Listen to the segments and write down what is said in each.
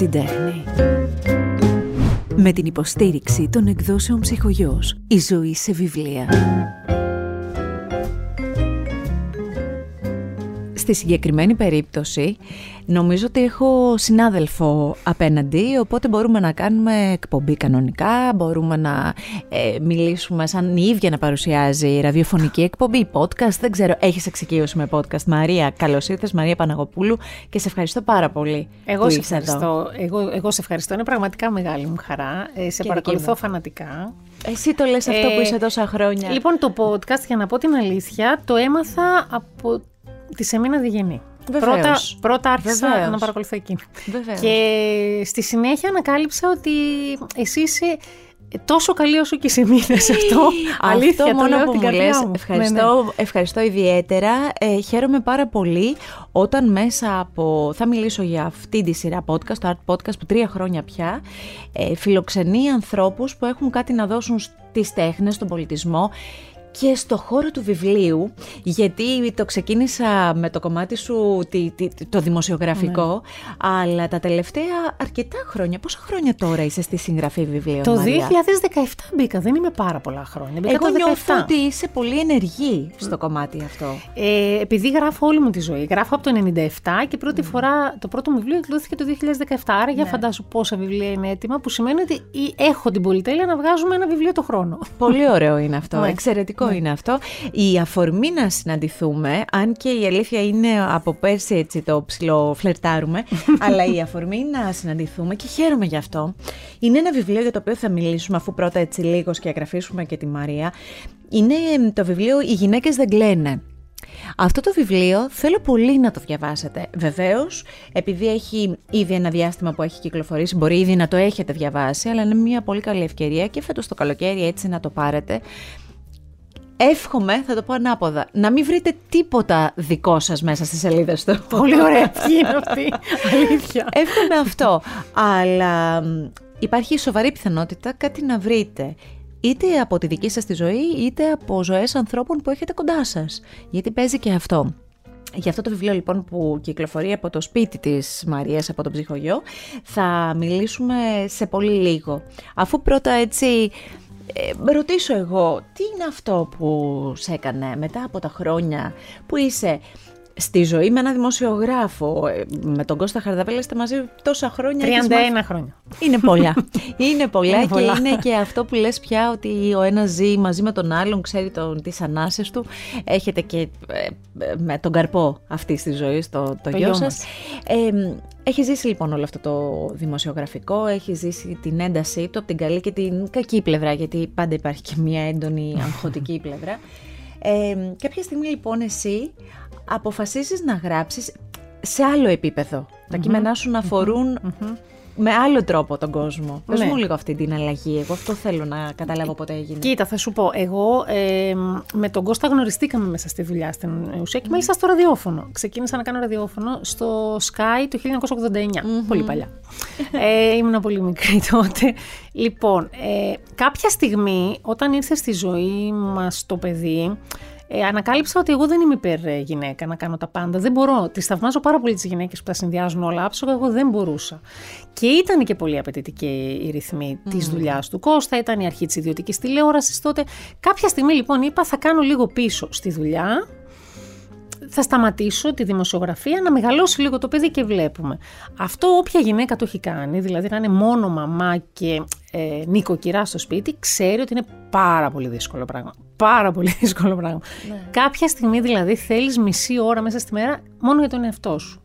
την τέχνη. Με την υποστήριξη των εκδόσεων ψυχογιός. Η ζωή σε βιβλία. Στη συγκεκριμένη περίπτωση. Νομίζω ότι έχω συνάδελφο απέναντι, οπότε μπορούμε να κάνουμε εκπομπή κανονικά, μπορούμε να ε, μιλήσουμε σαν η ίδια να παρουσιάζει ραδιοφωνική εκπομπή, podcast, δεν ξέρω, έχεις εξοικείωση με podcast. Μαρία, καλώς ήρθες, Μαρία Παναγοπούλου και σε ευχαριστώ πάρα πολύ Εγώ σε ευχαριστώ, εγώ, εγώ σε ευχαριστώ, είναι πραγματικά μεγάλη μου χαρά, ε, σε παρακολουθώ φανατικά. Εσύ το λες αυτό που είσαι τόσα χρόνια. Λοιπόν, το podcast, για να πω την αλήθεια, το έμαθα από τη Σεμίνα Διγενή. Πρώτα, πρώτα άρχισα να παρακολουθώ εκείνη. Και στη συνέχεια ανακάλυψα ότι εσύ είσαι τόσο καλή όσο και σε μήνες αυτό. Αλήθεια, αυτό μόνο που μου λες, ευχαριστώ, ναι, ναι. ευχαριστώ ιδιαίτερα. Ε, χαίρομαι πάρα πολύ όταν μέσα από, θα μιλήσω για αυτή τη σειρά podcast, το Art Podcast που τρία χρόνια πια, ε, φιλοξενεί ανθρώπους που έχουν κάτι να δώσουν στις τέχνες, στον πολιτισμό και στο χώρο του βιβλίου, γιατί το ξεκίνησα με το κομμάτι σου το δημοσιογραφικό, ναι. αλλά τα τελευταία αρκετά χρόνια, πόσα χρόνια τώρα είσαι στη συγγραφή βιβλίων, Το 2017 μπήκα, δεν είμαι πάρα πολλά χρόνια. Μπήκα Εγώ το νιώθω ότι είσαι πολύ ενεργή στο κομμάτι αυτό. Ε, επειδή γράφω όλη μου τη ζωή, γράφω από το 97 και πρώτη φορά το πρώτο μου βιβλίο εκδόθηκε το 2017, άρα για ναι. φαντάσου πόσα βιβλία είναι έτοιμα, που σημαίνει ότι έχω την πολυτέλεια να βγάζουμε ένα βιβλίο το χρόνο. Πολύ ωραίο είναι αυτό, ναι. Εξαιρετικό ναι. είναι αυτό. Η αφορμή να συναντηθούμε, αν και η αλήθεια είναι από πέρσι έτσι το ψηλό φλερτάρουμε, αλλά η αφορμή να συναντηθούμε και χαίρομαι γι' αυτό. Είναι ένα βιβλίο για το οποίο θα μιλήσουμε, αφού πρώτα έτσι λίγος σκιαγραφίσουμε και τη Μαρία. Είναι το βιβλίο «Οι γυναίκες δεν κλαίνε». Αυτό το βιβλίο θέλω πολύ να το διαβάσετε. Βεβαίως, επειδή έχει ήδη ένα διάστημα που έχει κυκλοφορήσει, μπορεί ήδη να το έχετε διαβάσει, αλλά είναι μια πολύ καλή ευκαιρία και φέτος το καλοκαίρι έτσι να το πάρετε. Εύχομαι, θα το πω ανάποδα, να μην βρείτε τίποτα δικό σας μέσα στις σελίδες του. Πολύ ωραία ευχή είναι αυτή. Αλήθεια. Εύχομαι αυτό. Αλλά υπάρχει σοβαρή πιθανότητα κάτι να βρείτε είτε από τη δική σας τη ζωή, είτε από ζωές ανθρώπων που έχετε κοντά σας. Γιατί παίζει και αυτό. Για αυτό το βιβλίο λοιπόν που κυκλοφορεί από το σπίτι της Μαρίας, από τον ψυχογειό, θα μιλήσουμε σε πολύ λίγο. Αφού πρώτα έτσι ε, ρωτήσω εγώ, τι είναι αυτό που σε έκανε μετά από τα χρόνια που είσαι στη ζωή με ένα δημοσιογράφο. Ε, με τον Κώστα Χαρδαβέλα είστε μαζί τόσα χρόνια. 31 χρόνια. Είναι πολλά. είναι πολλά και είναι και αυτό που λες πια ότι ο ένας ζει μαζί με τον άλλον, ξέρει τον, τις ανάσες του. Έχετε και ε, με τον καρπό αυτή τη ζωή, το, το, γιο σας. Ε, έχει ζήσει λοιπόν όλο αυτό το δημοσιογραφικό, έχει ζήσει την έντασή του από την καλή και την κακή πλευρά, γιατί πάντα υπάρχει και μια έντονη αγχωτική πλευρά. Ε, κάποια στιγμή λοιπόν εσύ αποφασίσεις να γράψεις σε άλλο επίπεδο. Τα κείμενά σου να αφορουν με άλλο τρόπο τον κόσμο. Πες ναι. μου λίγο αυτή την αλλαγή. Εγώ αυτό θέλω να καταλάβω πότε έγινε. Κοίτα, θα σου πω. Εγώ ε, με τον Κώστα γνωριστήκαμε μέσα στη δουλειά στην ουσία και μάλιστα στο ραδιόφωνο. Ξεκίνησα να κάνω ραδιόφωνο στο Sky το 1989. Πολύ παλιά. ε, ήμουν πολύ μικρή τότε. Λοιπόν, ε, κάποια στιγμή όταν ήρθε στη ζωή μας το παιδί, ε, ανακάλυψα ότι εγώ δεν είμαι υπέρ ε, γυναίκα να κάνω τα πάντα. Δεν μπορώ. Τις θαυμάζω πάρα πολύ τις γυναίκες που τα συνδυάζουν όλα άψογα. Εγώ δεν μπορούσα. Και ήταν και πολύ απαιτητική η ρυθμή mm. τη δουλειάς του Κώστα. Ήταν η αρχή της ιδιωτικής τηλεόρασης τότε. Κάποια στιγμή λοιπόν είπα θα κάνω λίγο πίσω στη δουλειά θα σταματήσω τη δημοσιογραφία να μεγαλώσει λίγο το παιδί και βλέπουμε. Αυτό όποια γυναίκα το έχει κάνει, δηλαδή να είναι μόνο μαμά και ε, νοικοκυρά στο σπίτι, ξέρει ότι είναι πάρα πολύ δύσκολο πράγμα. Πάρα πολύ δύσκολο πράγμα. Ναι. Κάποια στιγμή δηλαδή θέλεις μισή ώρα μέσα στη μέρα μόνο για τον εαυτό σου.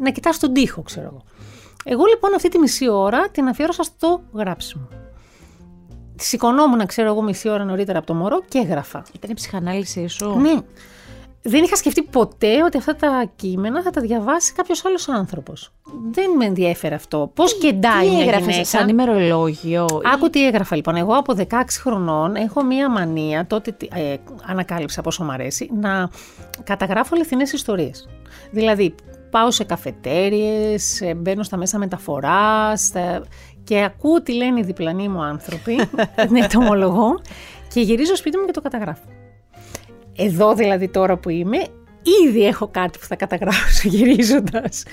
Να κοιτάς τον τοίχο, ξέρω εγώ. Εγώ λοιπόν αυτή τη μισή ώρα την αφιέρωσα στο γράψιμο. Σηκωνόμουν, ξέρω εγώ, μισή ώρα νωρίτερα από το μωρό και έγραφα. Ήταν η ψυχανάλυση σου. Ναι δεν είχα σκεφτεί ποτέ ότι αυτά τα κείμενα θα τα διαβάσει κάποιος άλλος άνθρωπος. Δεν με ενδιέφερε αυτό. Πώς κεντάει μια γυναίκα; Σαν ημερολόγιο; Άκου τι έγραφα λοιπόν. Εγώ από 16 χρονών έχω μία μανία, τότε ε, ανακάλυψα πόσο μου αρέσει, να καταγράφω αληθινές ιστορίες. Δηλαδή, πάω σε καφετέριες, ε, μπαίνω στα μέσα μεταφοράς και ακούω τι λένε οι διπλανοί μου άνθρωποι, ναι, το ομολογώ, και γυρίζω σπίτι μου και το καταγράφω. Εδώ δηλαδή τώρα που είμαι, ήδη έχω κάτι που θα καταγράψω γυρίζοντας.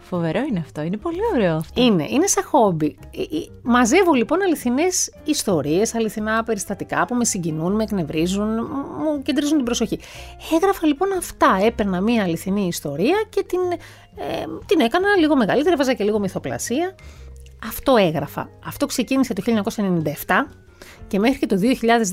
Φοβερό είναι αυτό. Είναι πολύ ωραίο αυτό. Είναι, είναι σαν χόμπι. Ε, ε, μαζεύω λοιπόν αληθινές ιστορίες, αληθινά περιστατικά που με συγκινούν, με εκνευρίζουν, μου κεντρίζουν την προσοχή. Έγραφα λοιπόν αυτά. Έπαιρνα μία αληθινή ιστορία και την, ε, την έκανα λίγο μεγαλύτερη, έβαζα και λίγο μυθοπλασία. Αυτό έγραφα. Αυτό ξεκίνησε το 1997 και μέχρι και το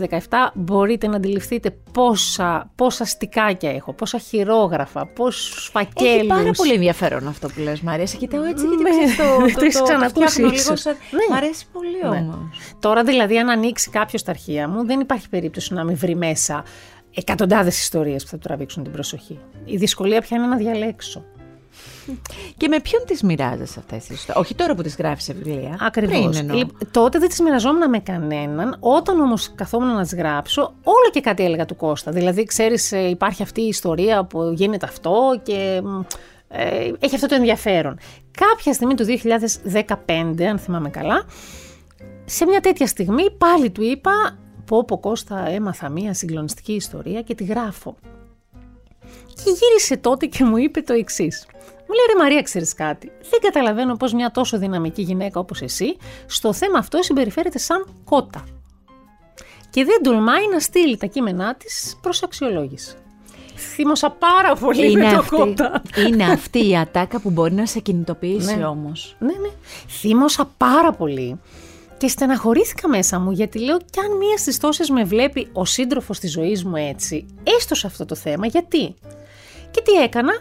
2017 μπορείτε να αντιληφθείτε πόσα, πόσα στικάκια έχω, πόσα χειρόγραφα, πόσους φακέλους. Έχει πάρα πολύ ενδιαφέρον αυτό που λες Μαρία. Σε κοιτάω έτσι γιατί ναι, το, το, το, το ξανακούσει ίσως. Ναι. Μ' αρέσει πολύ ναι. όμως. Τώρα δηλαδή αν ανοίξει κάποιος τα αρχεία μου δεν υπάρχει περίπτωση να με βρει μέσα εκατοντάδες ιστορίες που θα του τραβήξουν την προσοχή. Η δυσκολία πια είναι να διαλέξω. Και με ποιον τις μοιράζεσαι αυτές τις ιστορίες; Όχι τώρα που τις γράφεις σε βιβλία. Ακριβώς. Τότε δεν τις μοιραζόμουν με κανέναν. Όταν όμως καθόμουν να τις γράψω, όλο και κάτι έλεγα του Κώστα. Δηλαδή, ξέρεις, ε, υπάρχει αυτή η ιστορία που γίνεται αυτό και ε, έχει αυτό το ενδιαφέρον. Κάποια στιγμή του 2015, αν θυμάμαι καλά, σε μια τέτοια στιγμή πάλι του είπα πω πω Κώστα έμαθα μια συγκλονιστική ιστορία και τη γράφω. Και γύρισε τότε και μου είπε το εξής. Μου λέει ρε Μαρία, ξέρεις κάτι; Δεν καταλαβαίνω πώς μια τόσο δυναμική γυναίκα όπως εσύ στο θέμα αυτό συμπεριφέρεται σαν κότα. Και δεν τολμάει να στείλει τα κείμενά της προς αξιολόγηση. Θύμωσα πάρα πολύ είναι με το αυτή, κότα. Είναι αυτή η ατάκα που μπορεί να σε κινητοποιήσει Ναι. όμως. Ναι, ναι. Θύμωσα πάρα πολύ. Και στεναχωρήθηκα μέσα μου γιατί λέω κι αν μία στις τόσες με βλέπει ο σύντροφος της ζωής μου έτσι, έστω σε αυτό το θέμα, γιατί; Και τι έκανα,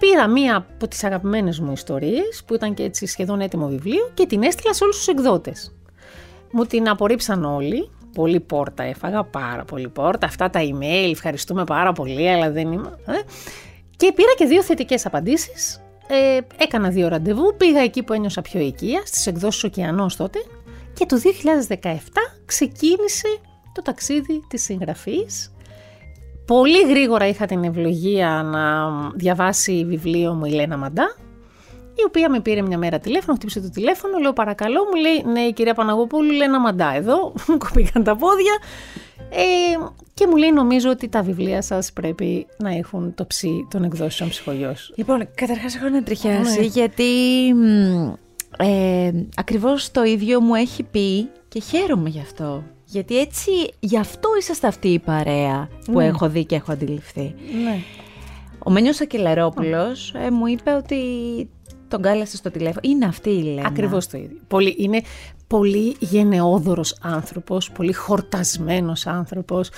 πήρα μία από τις αγαπημένες μου ιστορίες που ήταν και έτσι σχεδόν έτοιμο βιβλίο και την έστειλα σε όλους τους εκδότες. Μου την απορρίψαν όλοι, πολύ πόρτα έφαγα, πάρα πολύ πόρτα, αυτά τα email, ευχαριστούμε πάρα πολύ, αλλά δεν είμαι... ε. Και πήρα και δύο θετικές απαντήσεις, ε, έκανα δύο ραντεβού, πήγα εκεί που ένιωσα πιο οικία, στις εκδόσεις Οκεανός τότε, και το 2017 ξεκίνησε το ταξίδι της συγγραφής. Πολύ γρήγορα είχα την ευλογία να διαβάσει βιβλίο μου η Λένα Μαντά, η οποία με πήρε μια μέρα τηλέφωνο, χτύπησε το τηλέφωνο, λέω παρακαλώ, μου λέει ναι η κυρία Παναγοπούλου, Λένα Μαντά εδώ, μου κοπήκαν τα πόδια ε, και μου λέει νομίζω ότι τα βιβλία σας πρέπει να έχουν το ψι των εκδόσεων ψυχογιός. Λοιπόν, καταρχάς έχω να τριχιάσει Ναι. γιατί μ, ε, ακριβώς το ίδιο μου έχει πει και χαίρομαι γι' αυτό. Γιατί έτσι, γι' αυτό είσαστε αυτή η παρέα που Ναι. έχω δει και έχω αντιληφθεί. Ναι. Ο Μένιος Ακελαρόπουλος ε, μου είπε ότι τον κάλεσε στο τηλέφωνο. Είναι αυτή η Λένα. Ακριβώς το ίδιο. Πολύ, είναι πολύ γενναιόδωρος άνθρωπος, πολύ χορτασμένος άνθρωπος,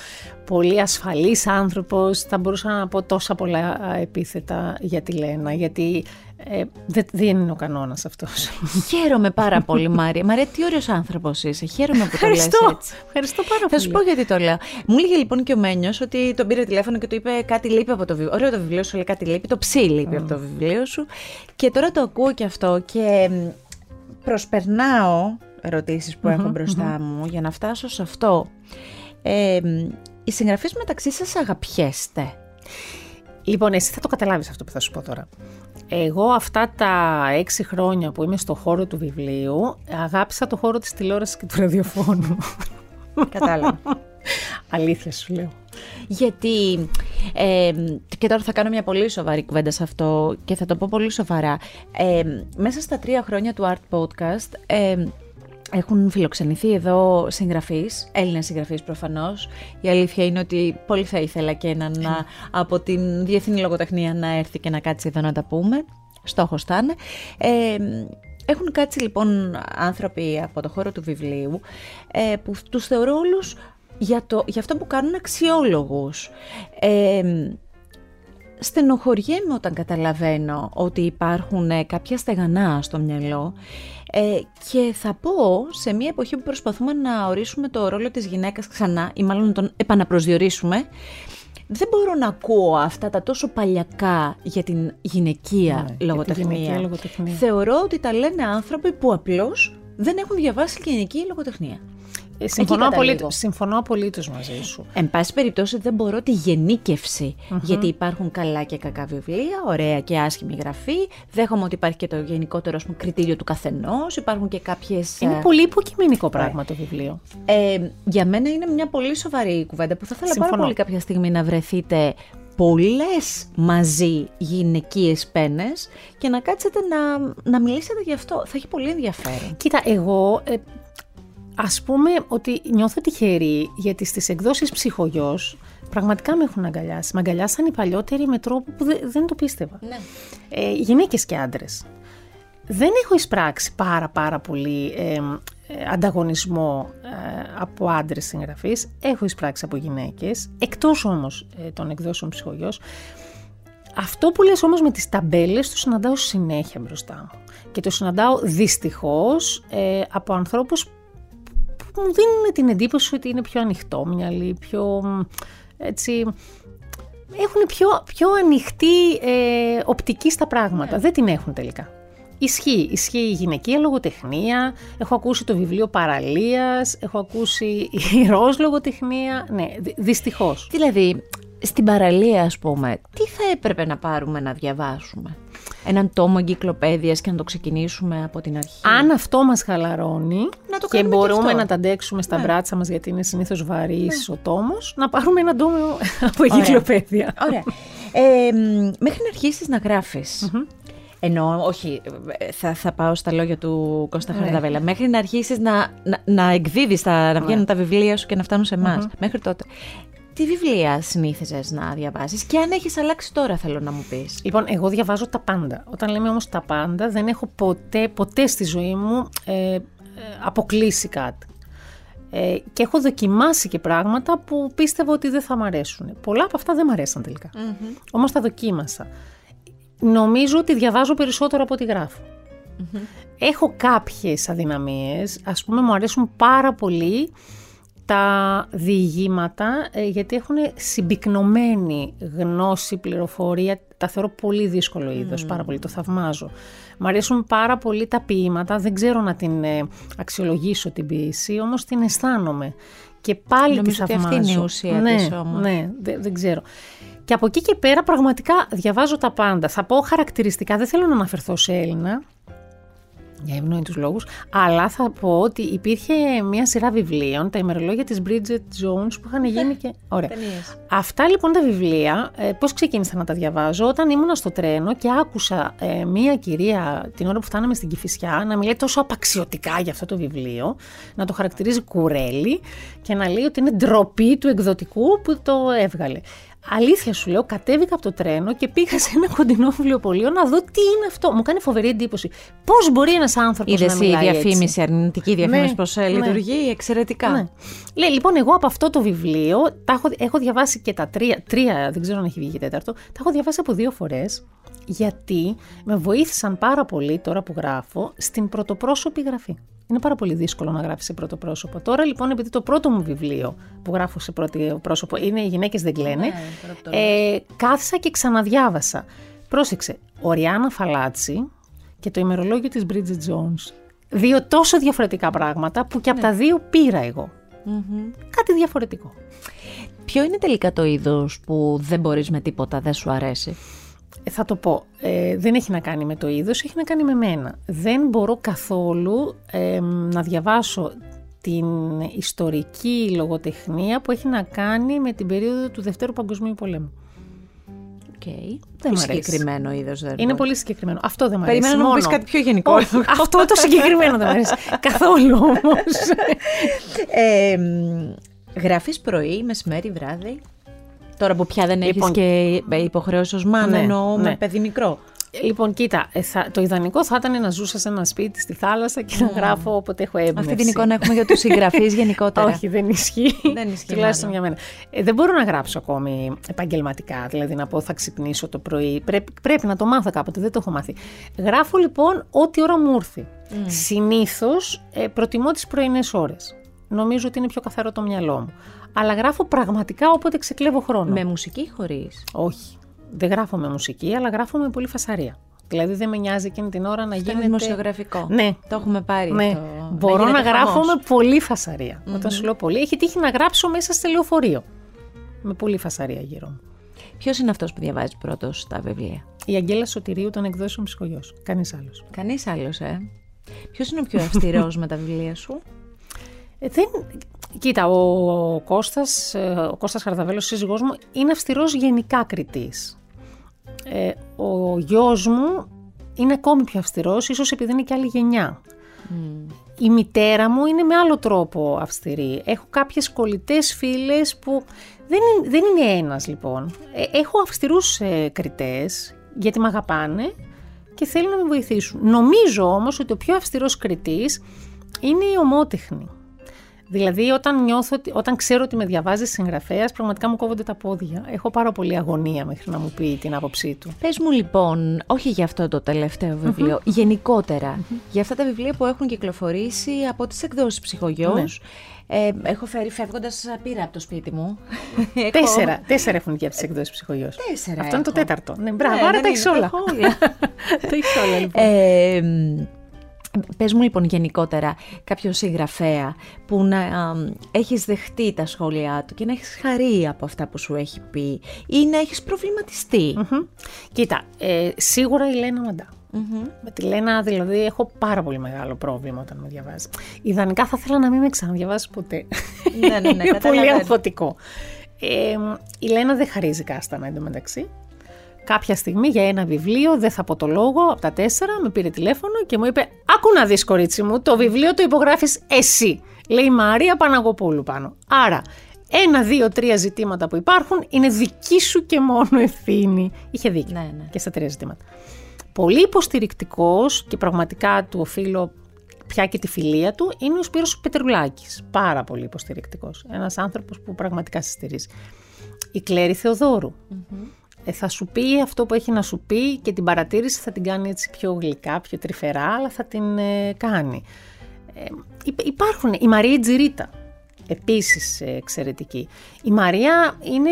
πολύ ασφαλής άνθρωπος. Θα μπορούσα να πω τόσα πολλά α, επίθετα για τη Λένα, γιατί ε, δεν, δεν είναι ο κανόνας αυτός. Χαίρομαι πάρα πολύ, Μάρια. Μαρία, τι ωραίος άνθρωπος είσαι. Χαίρομαι που το λες Ευχαριστώ. έτσι. Ευχαριστώ πάρα Θα πολύ. σου πω γιατί το λέω. Μου έλεγε λοιπόν και ο Μένιος ότι τον πήρε τηλέφωνο και του είπε κάτι λείπει από το βιβλίο. Ωραίο το βιβλίο σου, λέει κάτι λείπει. Το ψι λείπει από το βιβλίο σου. Και τώρα το ακούω και αυτό και μ, προσπερνάω ερωτήσεις που έχω μπροστά μου για να φτάσω σε αυτό. Ε, μ, οι συγγραφείς μεταξύ σας αγαπιέστε. Λοιπόν, εσύ θα το καταλάβεις αυτό που θα σου πω τώρα. Εγώ αυτά τα έξι χρόνια που είμαι στο χώρο του βιβλίου, αγάπησα το χώρο της τηλεόρασης και του ραδιοφώνου. Κατάλαβα. Αλήθεια σου λέω. Γιατί, ε, και τώρα θα κάνω μια πολύ σοβαρή κουβέντα σε αυτό και θα το πω πολύ σοβαρά. Ε, μέσα στα τρία χρόνια του Art Podcast ε, έχουν φιλοξενηθεί εδώ συγγραφείς, Έλληνες συγγραφείς προφανώς. Η αλήθεια είναι ότι πολύ θα ήθελα και έναν να- από την διεθνή λογοτεχνία να έρθει και να κάτσει εδώ να τα πούμε. Στόχος θα είναι. Ε, έχουν κάτσει λοιπόν άνθρωποι από το χώρο του βιβλίου ε, που τους θεωρώ όλους για, το, για αυτό που κάνουν αξιόλογους. Ε, στενοχωριέμαι όταν καταλαβαίνω ότι υπάρχουν ε, κάποια στεγανά στο μυαλό ε, και θα πω σε μια εποχή που προσπαθούμε να ορίσουμε το ρόλο της γυναίκας ξανά ή μάλλον να τον επαναπροσδιορίσουμε δεν μπορώ να ακούω αυτά τα τόσο παλιακά για την γυναικεία Ναι, για τη λογοτεχνία. γυναικεία λογοτεχνία. Θεωρώ ότι τα λένε άνθρωποι που απλώς δεν έχουν διαβάσει γυναική λογοτεχνία. Ε, Συμφωνώ, καταλήγω. απολύτως, συμφωνώ απολύτως μαζί σου. Εν πάση περιπτώσει δεν μπορώ τη γενικευση γιατί υπάρχουν καλά και κακά βιβλία, ωραία και άσχημη γραφή. Δέχομαι ότι υπάρχει και το γενικότερο ας πούμε, κριτήριο του καθενός, υπάρχουν και κάποιες... Είναι ε, πολύ υποκειμενικό πράγμα το βιβλίο. ε, για μένα είναι μια πολύ σοβαρή κουβέντα που θα ήθελα πάρα Συμφωνώ. πολύ κάποια στιγμή να βρεθείτε πολλές μαζί γυναικείες πένες και να κάτσετε να, να μιλήσετε γι' αυτό. Θα έχει πολύ ενδιαφέρον. Κοίτα, εγώ ε, ας πούμε ότι νιώθω τυχερή γιατί στις εκδόσεις ψυχογιός πραγματικά με έχουν αγκαλιάσει. Με αγκαλιάσαν οι παλιότεροι με τρόπο που δεν το πίστευα. Ναι. Ε, γυναίκες και άντρες. Δεν έχω εισπράξει πάρα πάρα πολύ ε, ανταγωνισμό ε, από άντρες συγγραφείς. Έχω εισπράξει από γυναίκες, εκτός όμως ε, των εκδόσεων ψυχογιός. Αυτό που λες όμως με τις ταμπέλες το συναντάω συνέχεια μπροστά μου. Και το συναντάω δυστυχώς ε, από ανθρώπους που μου δίνουν την εντύπωση ότι είναι πιο ανοιχτόμυαλοι, πιο έτσι... Έχουν πιο, πιο ανοιχτή ε, οπτική στα πράγματα. Δεν την έχουν τελικά. Ισχύει. Ισχύει η γυναικεία λογοτεχνία. Έχω ακούσει το βιβλίο Παραλίας. Έχω ακούσει η ροζ λογοτεχνία. Ναι, δυστυχώς. Δηλαδή, στην παραλία, ας πούμε, τι θα έπρεπε να πάρουμε να διαβάσουμε; Έναν τόμο εγκυκλοπαίδειας και να το ξεκινήσουμε από την αρχή; Αν αυτό μας χαλαρώνει να το και μπορούμε και να τα αντέξουμε στα ναι. μπράτσα μας γιατί είναι συνήθως βαρύς ναι. ο τόμος, να πάρουμε έναν τόμο από εγκυκλοπαίδεια. Ωραία. Ε, μέχρι να αρχίσεις να γραφεις Ενώ, όχι, θα, θα πάω στα λόγια του Κώστα ναι. Χαρδαβέλα. Μέχρι να αρχίσεις να, να, να εκδίδεις, να βγαίνουν τα βιβλία σου και να φτάνουν σε εμάς. Μέχρι τότε. Τι βιβλία συνήθιζες να διαβάσεις και αν έχεις αλλάξει τώρα, θέλω να μου πεις; Λοιπόν, εγώ διαβάζω τα πάντα. Όταν λέμε όμως τα πάντα, δεν έχω ποτέ, ποτέ στη ζωή μου ε, ε, αποκλείσει κάτι. Ε, και έχω δοκιμάσει και πράγματα που πίστευα ότι δεν θα μ' αρέσουν. Πολλά από αυτά δεν μ' αρέσαν τελικά. Mm-hmm. Όμως τα δοκίμασα. Νομίζω ότι διαβάζω περισσότερο από ό,τι Έχω κάποιες αδυναμίες. Ας πούμε, μου αρέσουν πάρα πολύ τα διηγήματα ε, γιατί έχουν συμπυκνωμένη γνώση, πληροφορία. Τα θεωρώ πολύ δύσκολο είδος, πάρα πολύ, το θαυμάζω. Μ' αρέσουν πάρα πολύ τα ποίηματα, δεν ξέρω να την ε, αξιολογήσω την ποίηση, όμως την αισθάνομαι. Και πάλι Νομίζω τη θαυμάζω. Ότι αυτή είναι η ουσία ναι, της όμως. Ναι, δεν, δεν ξέρω. Και από εκεί και πέρα πραγματικά διαβάζω τα πάντα. Θα πω χαρακτηριστικά, δεν θέλω να αναφερθώ σε Έλληνα, για ευνόητους λόγους, αλλά θα πω ότι υπήρχε μια σειρά βιβλίων, τα ημερολόγια της Bridget Jones που είχαν γίνει και... Ωραία. Αυτά λοιπόν τα βιβλία, ε, πώς ξεκίνησα να τα διαβάζω, όταν ήμουνα στο τρένο και άκουσα ε, μια κυρία την ώρα που φτάναμε στην Κηφισιά να μιλάει τόσο απαξιωτικά για αυτό το βιβλίο, να το χαρακτηρίζει κουρέλι και να λέει ότι είναι ντροπή του εκδοτικού που το έβγαλε. Αλήθεια σου λέω, κατέβηκα από το τρένο και πήγα σε ένα κοντινό βιβλιοπωλείο να δω τι είναι αυτό. Μου κάνει φοβερή εντύπωση. Πώς μπορεί ένας άνθρωπος να μιλάει. η διαφήμιση, έτσι. αρνητική διαφήμιση, ναι, πώς ε, ναι. λειτουργεί, εξαιρετικά. Ναι. Λέει, λοιπόν, εγώ από αυτό το βιβλίο τα έχω, έχω διαβάσει και τα τρία, τρία, δεν ξέρω αν έχει βγει και τέταρτο, τα έχω διαβάσει από δύο φορές. Γιατί με βοήθησαν πάρα πολύ τώρα που γράφω στην πρωτοπρόσωπη γραφή. Είναι πάρα πολύ δύσκολο να γράφεις σε πρώτο πρόσωπο. Τώρα λοιπόν, επειδή το πρώτο μου βιβλίο που γράφω σε πρώτο πρόσωπο είναι Οι γυναίκες δεν κλαίνε, ναι, ε, κάθισα και ξαναδιάβασα. Πρόσεξε, ο Ριάννα Φαλάτσι και το ημερολόγιο της Bridget Jones. Δύο τόσο διαφορετικά πράγματα που και από ναι. τα δύο πήρα Κάτι διαφορετικό. Ποιο είναι τελικά το είδος που δεν μπορείς με τίποτα, δεν σου αρέσει; Ε, θα το πω, ε, δεν έχει να κάνει με το είδος, έχει να κάνει με μένα. Δεν μπορώ καθόλου να διαβάσω την ιστορική λογοτεχνία που έχει να κάνει με την περίοδο του Δευτέρου Παγκοσμίου Πολέμου. Okay. Δεν μου αρέσει. συγκεκριμένο είδος δεν Είναι πολύ συγκεκριμένο. Αυτό δεν μου αρέσει. Περιμένω να μου πεις κάτι πιο γενικό. αυτό το συγκεκριμένο δεν μου αρέσει. Καθόλου όμως. ε, Γράφεις πρωί, μεσημέρι, βράδυ; Τώρα που πια δεν λοιπόν, έχεις και υποχρέωση ως μάνα, ναι, εννοώ ναι. με παιδί μικρό. Λοιπόν, κοίτα, ε, θα, το ιδανικό θα ήταν να ζούσα σε ένα σπίτι στη θάλασσα και να γράφω όποτε έχω έμπνευση. Αυτή την εικόνα έχουμε για τους συγγραφείς γενικότερα. Όχι, δεν ισχύει. Δεν ισχύει. Τουλάχιστον για μένα. Ε, δεν μπορώ να γράψω ακόμη επαγγελματικά, δηλαδή να πω θα ξυπνήσω το πρωί. Πρέπει, πρέπει να το μάθω κάποτε, δεν το έχω μάθει. Γράφω λοιπόν ό,τι ώρα μου ήρθε. Mm. Συνήθως ε, προτιμώ τις πρωινές ώρες. Νομίζω ότι είναι πιο καθαρό το μυαλό μου αλλά γράφω πραγματικά όποτε ξεκλέβω χρόνο. Με μουσική ή χωρίς; Όχι. Δεν γράφω με μουσική, αλλά γράφω με πολύ φασαρία. Δηλαδή δεν με νοιάζει εκείνη την ώρα να γίνεται. Είναι δημοσιογραφικό. Ναι. Το έχουμε πάρει. Ναι. Το... Μπορώ να, γράφω με πολύ φασαρία. Mm-hmm. Όταν σου λέω πολύ, έχει τύχει να γράψω μέσα σε λεωφορείο. Με πολύ φασαρία γύρω μου. Ποιος είναι αυτός που διαβάζει πρώτος τα βιβλία, Η Αγγέλα Σωτηρίου των εκδόσεων Ψυχογειό. Κανείς άλλος. Κανείς άλλος, ε. Ποιος είναι ο πιο αυστηρός με τα βιβλία σου, ε, δεν, Κοίτα, ο Κώστας, ε, ο Κώστας Χαρδαβέλος, σύζυγός μου, είναι αυστηρός γενικά κριτής. Ε, ο γιος μου είναι ακόμη πιο αυστηρός, ίσως επειδή είναι και άλλη γενιά. Η μητέρα μου είναι με άλλο τρόπο αυστηρή. Έχω κάποιες κολλητές φίλες που δεν είναι, δεν είναι ένας λοιπόν. Ε, έχω αυστηρούς ε, κριτές γιατί με αγαπάνε και θέλουν να με βοηθήσουν. Νομίζω όμως ότι ο πιο αυστηρός κριτής είναι η ομότεχνη. Δηλαδή, όταν, νιώθω, όταν ξέρω ότι με διαβάζει συγγραφέας, πραγματικά μου κόβονται τα πόδια. Έχω πάρα πολύ αγωνία μέχρι να μου πει την άποψή του. Πες μου λοιπόν, όχι για αυτό το τελευταίο γενικότερα, για αυτά τα βιβλία που έχουν κυκλοφορήσει από τις εκδόσεις ψυχογειό. Ναι. Ε, έχω φέρει φεύγοντας πήρα από το σπίτι μου. Τέσσερα. Τέσσερα έχουν βγει από τις εκδόσεις ψυχογειό. Τέσσερα. Αυτό είναι το τέταρτο. Ναι, μπράβο, ναι, άρα τα έχεις όλα. Τα έχεις όλα, λοιπόν. Ε, Πες μου λοιπόν γενικότερα κάποιο συγγραφέα που να α, έχεις δεχτεί τα σχόλιά του και να έχεις χαρεί από αυτά που σου έχει πει ή να έχεις Κοίτα, ε, σίγουρα η Λένα Μαντά. Με τη Λένα δηλαδή έχω πάρα πολύ μεγάλο πρόβλημα όταν με διαβάζει. Ιδανικά θα ήθελα να μην με ξαναδιαβάσει ποτέ. Ναι, ναι, ναι. Είναι πολύ αμφωτικό. Ε, η Λένα δεν χαρίζει κάστανα εντωμεταξύ κάποια στιγμή για ένα βιβλίο, δεν θα πω το λόγο, από τα τέσσερα, με πήρε τηλέφωνο και μου είπε «Άκου να δεις κορίτσι μου, το βιβλίο το υπογράφεις εσύ». Λέει η Μαρία Παναγοπούλου πάνω. Άρα, ένα, δύο, τρία ζητήματα που υπάρχουν είναι δική σου και μόνο ευθύνη. Είχε δίκιο ναι, ναι. και στα τρία ζητήματα. Πολύ υποστηρικτικός και πραγματικά του οφείλω πια και τη φιλία του είναι ο Σπύρος Πετρουλάκης. Πάρα πολύ υποστηρικτικός. Ένας άνθρωπος που πραγματικά συστηρίζει. Η Κλέρη ε, θα σου πει αυτό που έχει να σου πει και την παρατήρηση θα την κάνει έτσι πιο γλυκά, πιο τρυφερά, αλλά θα την ε, κάνει. Ε, υπάρχουν, η Μαρία Τζιρίτα, επίσης εξαιρετική. Η Μαρία είναι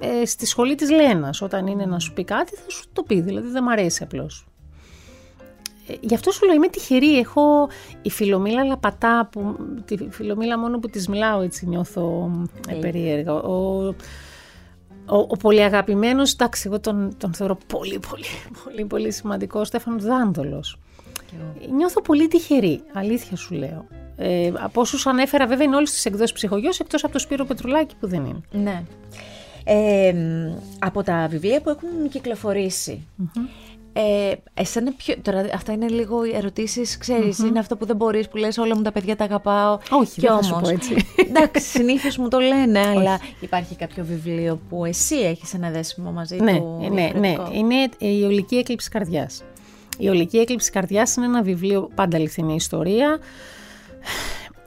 ε, στη σχολή της Λένας, όταν είναι να σου πει κάτι θα σου το πει, δηλαδή δεν μ' αρέσει απλώς. Γι' αυτό σου λέω είμαι τυχερή. Έχω η Φιλομήλα Λαπατά, που, τη Φιλομήλα μόνο που της μιλάω έτσι νιώθω περίεργα. Ο, ο, ο πολύ αγαπημένο, εντάξει, εγώ τον, τον θεωρώ πολύ, πολύ, πολύ, πολύ σημαντικό, ο Στέφανος Δάνδολο. Νιώθω πολύ τυχερή, αλήθεια σου λέω. Ε, από όσους ανέφερα, βέβαια είναι όλες τις εκδόσεις ψυχογειό, εκτός από το Σπύρο Πετρουλάκη που δεν είναι. Ναι. Ε, από τα βιβλία που έχουν κυκλοφορήσει, ε, εσένα ποιο, τώρα αυτά είναι λίγο ερωτήσεις, είναι αυτό που δεν μπορείς, που λες όλα μου τα παιδιά τα αγαπάω. Όχι, δεν όμως, θα σου πω έτσι. Εντάξει, συνήθως μου το λένε, αλλά υπάρχει κάποιο βιβλίο που εσύ έχεις ένα δέσιμο μαζί ναι, του. Ναι, ναι, είναι η Ολική Έκλειψη Καρδιάς. Η Ολική Έκλειψη Καρδιάς είναι ένα βιβλίο πάντα αληθινή ιστορία.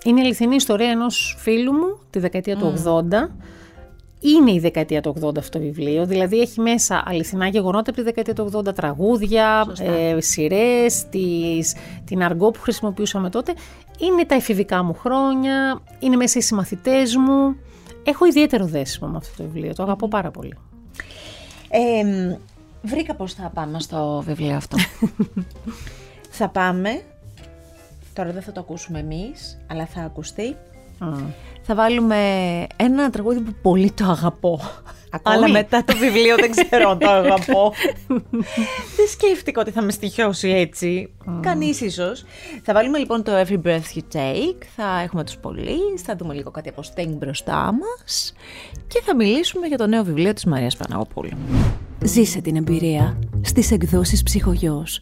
Είναι η αληθινή ιστορία ενός φίλου μου τη δεκαετία του 80 είναι η δεκαετία του 80 αυτό το βιβλίο, δηλαδή έχει μέσα αληθινά γεγονότα από τη δεκαετία του 80, τραγούδια, ε, σειρές, την αργό που χρησιμοποιούσαμε τότε. Είναι τα εφηβικά μου χρόνια, είναι μέσα οι συμμαθητές μου. Έχω ιδιαίτερο δέσιμο με αυτό το βιβλίο, το αγαπώ πάρα πολύ. Ε, βρήκα πώς θα πάμε στο βιβλίο αυτό. θα πάμε, τώρα δεν θα το ακούσουμε εμείς, αλλά θα ακουστεί θα βάλουμε ένα τραγούδι που πολύ το αγαπώ. Ακόμη; Αλλά μετά το βιβλίο δεν ξέρω αν το αγαπώ. δεν σκέφτηκα ότι θα με στοιχιώσει έτσι. Mm. Κανείς ίσως. Θα βάλουμε λοιπόν το Every Breath You Take, θα έχουμε τους πολλοί, θα δούμε λίγο κάτι από Sting μπροστά μας και θα μιλήσουμε για το νέο βιβλίο της Μαρίας Παναγοπούλου. Ζήσε την εμπειρία στις εκδόσεις ψυχογιός.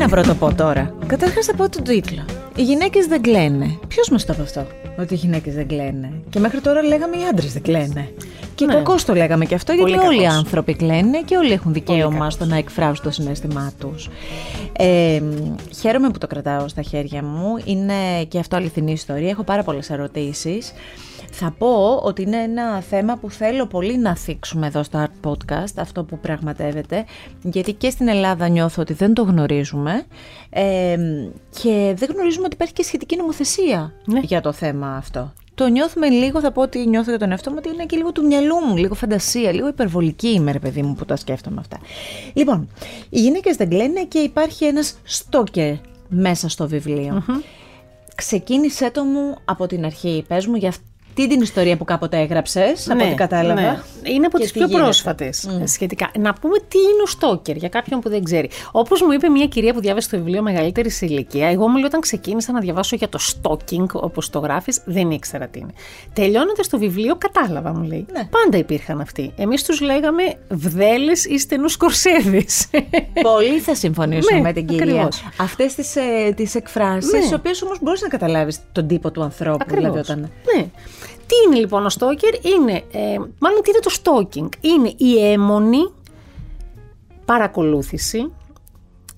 Να πρώτο πω τώρα. Καταρχάς θα πω τον τίτλο. Οι γυναίκες δεν κλαίνε. Ποιος μας το είπε αυτό, Ότι οι γυναίκες δεν κλαίνε. Και μέχρι τώρα λέγαμε οι άντρες δεν κλαίνε. Και ναι. κακώ το λέγαμε και αυτό, γιατί όλοι οι άνθρωποι κλαίνε και όλοι έχουν δικαίωμα στο να εκφράσουν το συνέστημά τους. Ε, χαίρομαι που το κρατάω στα χέρια μου. Είναι και αυτό αληθινή ιστορία. Έχω πάρα πολλές ερωτήσεις. Θα πω ότι είναι ένα θέμα που θέλω πολύ να θίξουμε εδώ στο Art Podcast, αυτό που πραγματεύεται, γιατί και στην Ελλάδα νιώθω ότι δεν το γνωρίζουμε ε, και δεν γνωρίζουμε ότι υπάρχει και σχετική νομοθεσία ναι. για το θέμα αυτό. Το νιώθουμε λίγο, θα πω ότι νιώθω για τον εαυτό μου, ότι είναι και λίγο του μυαλού μου, λίγο φαντασία, λίγο υπερβολική είμαι, ρε παιδί μου, που τα σκέφτομαι αυτά. Λοιπόν, οι γυναίκες δεν κλαίνε και υπάρχει ένας στόκερ μέσα στο βιβλιο ξεκίνησέ το μου από την αρχή. Πες μου για αυτή την ιστορία που κάποτε έγραψες, από Ναι, ό,τι κατάλαβα. ναι. Είναι από Και τις τι πιο γίνεται. πρόσφατες σχετικά. Να πούμε τι είναι ο Στόκερ για κάποιον που δεν ξέρει. Όπως μου είπε μια κυρία που διάβασε το βιβλίο μεγαλύτερη σε ηλικία, εγώ μου λέει όταν ξεκίνησα να διαβάσω για το stalking, όπως το γράφεις, δεν ήξερα τι είναι. Τελειώνοντας το βιβλίο, κατάλαβα, μου λέει. Ναι. Πάντα υπήρχαν αυτοί. Εμείς τους λέγαμε βδέλες ή στενούς κορσέδες. Πολύ θα συμφωνήσω Ναι, με την κυρία. ακριβώς. Αυτές τις ε, τις εκφράσεις, Ναι. τι οποίες όμως μπορείς να καταλάβεις τον τύπο του ανθρώπου. Δηλαδή, Ακριβώς. όταν... Ναι. Τι είναι λοιπόν ο στόκερ, είναι, ε, μάλλον τι είναι το stalking, είναι η έμονη παρακολούθηση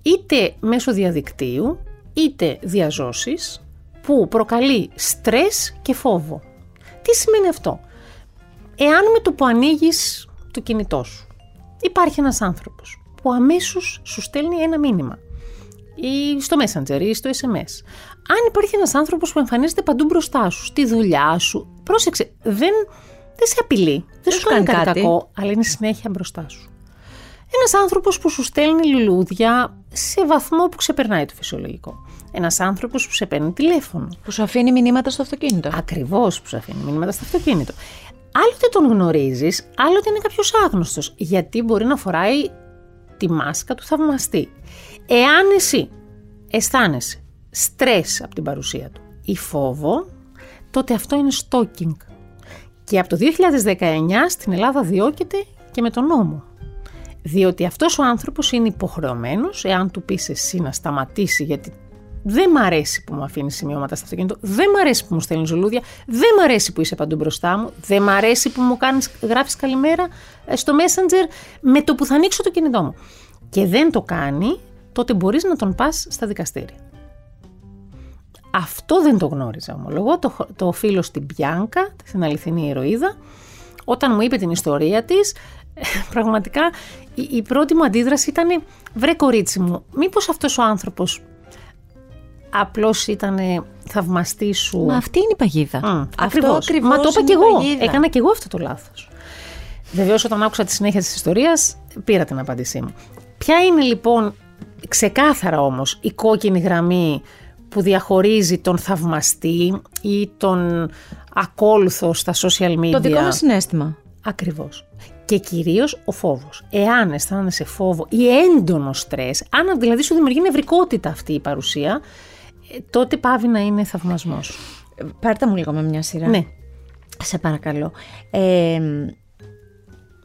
είτε μέσω διαδικτύου είτε διαζώσεις που προκαλεί στρες και φόβο. Τι σημαίνει αυτό; Εάν με το που ανοίγεις το κινητό σου υπάρχει ένας άνθρωπος που αμέσως σου στέλνει ένα μήνυμα ή στο Messenger ή στο SMS. Αν υπάρχει ένας άνθρωπος που εμφανίζεται παντού μπροστά σου, στη δουλειά σου, πρόσεξε, δεν, δεν σε απειλεί, δεν, σου κάνει κάτι, κακό, αλλά είναι συνέχεια μπροστά σου. Ένας άνθρωπος που σου στέλνει λουλούδια σε βαθμό που ξεπερνάει το φυσιολογικό. Ένας άνθρωπος που σε παίρνει τηλέφωνο. Που σου αφήνει μηνύματα στο αυτοκίνητο. Ακριβώς που σου αφήνει μηνύματα στο αυτοκίνητο. Άλλοτε τον γνωρίζεις, άλλοτε είναι κάποιος άγνωστος. Γιατί μπορεί να φοράει τη μάσκα του θαυμαστή. Εάν εσύ αισθάνεσαι στρες από την παρουσία του ή φόβο, τότε αυτό είναι stalking. Και από το 2019 στην Ελλάδα διώκεται και με τον νόμο. Διότι αυτός ο άνθρωπος είναι υποχρεωμένος, εάν του πεις εσύ να σταματήσει γιατί δεν μ' αρέσει που μου αφήνεις σημειώματα στο αυτοκίνητο, δεν μ' αρέσει που μου στέλνεις ζουλούδια, δεν μ' αρέσει που είσαι παντού μπροστά μου, δεν μ' αρέσει που μου κάνεις, γράφεις καλημέρα ε, στο Messenger με το που θα ανοίξω το κινητό μου. Και δεν το κάνει, τότε μπορείς να τον πας στα δικαστήρια. Αυτό δεν το γνώριζα ομολογώ, το, το οφείλω στην Πιάνκα, την αληθινή ηρωίδα. Όταν μου είπε την ιστορία της, πραγματικά η, η πρώτη μου αντίδραση ήταν «Βρε κορίτσι μου, μήπως αυτός ο άνθρωπος απλώς ήταν θαυμαστής σου». Μα αυτή είναι η παγίδα. Μμ, Αυτό ακριβώς. ακριβώς Μα το είπα είναι κι η εγώ. παγίδα. Έκανα κι εγώ αυτό το λάθος. Βεβαίως, όταν άκουσα τη συνέχεια της ιστορίας, πήρα την απάντησή μου. Ποια είναι λοιπόν ξεκάθαρα όμως η κόκκινη γραμμή που διαχωρίζει τον θαυμαστή ή τον ακόλουθο στα social media. Το δικό μας συνέστημα. Ακριβώς. Και κυρίως ο φόβος. Εάν αισθάνεσαι φόβο ή έντονο στρες, αν δηλαδή σου δημιουργεί νευρικότητα αυτή η παρουσία, ε, τότε πάβει να είναι θαυμασμός. Ε, Πάρτε μου λίγο με μια σειρά. Ναι. Σε παρακαλώ. Ε,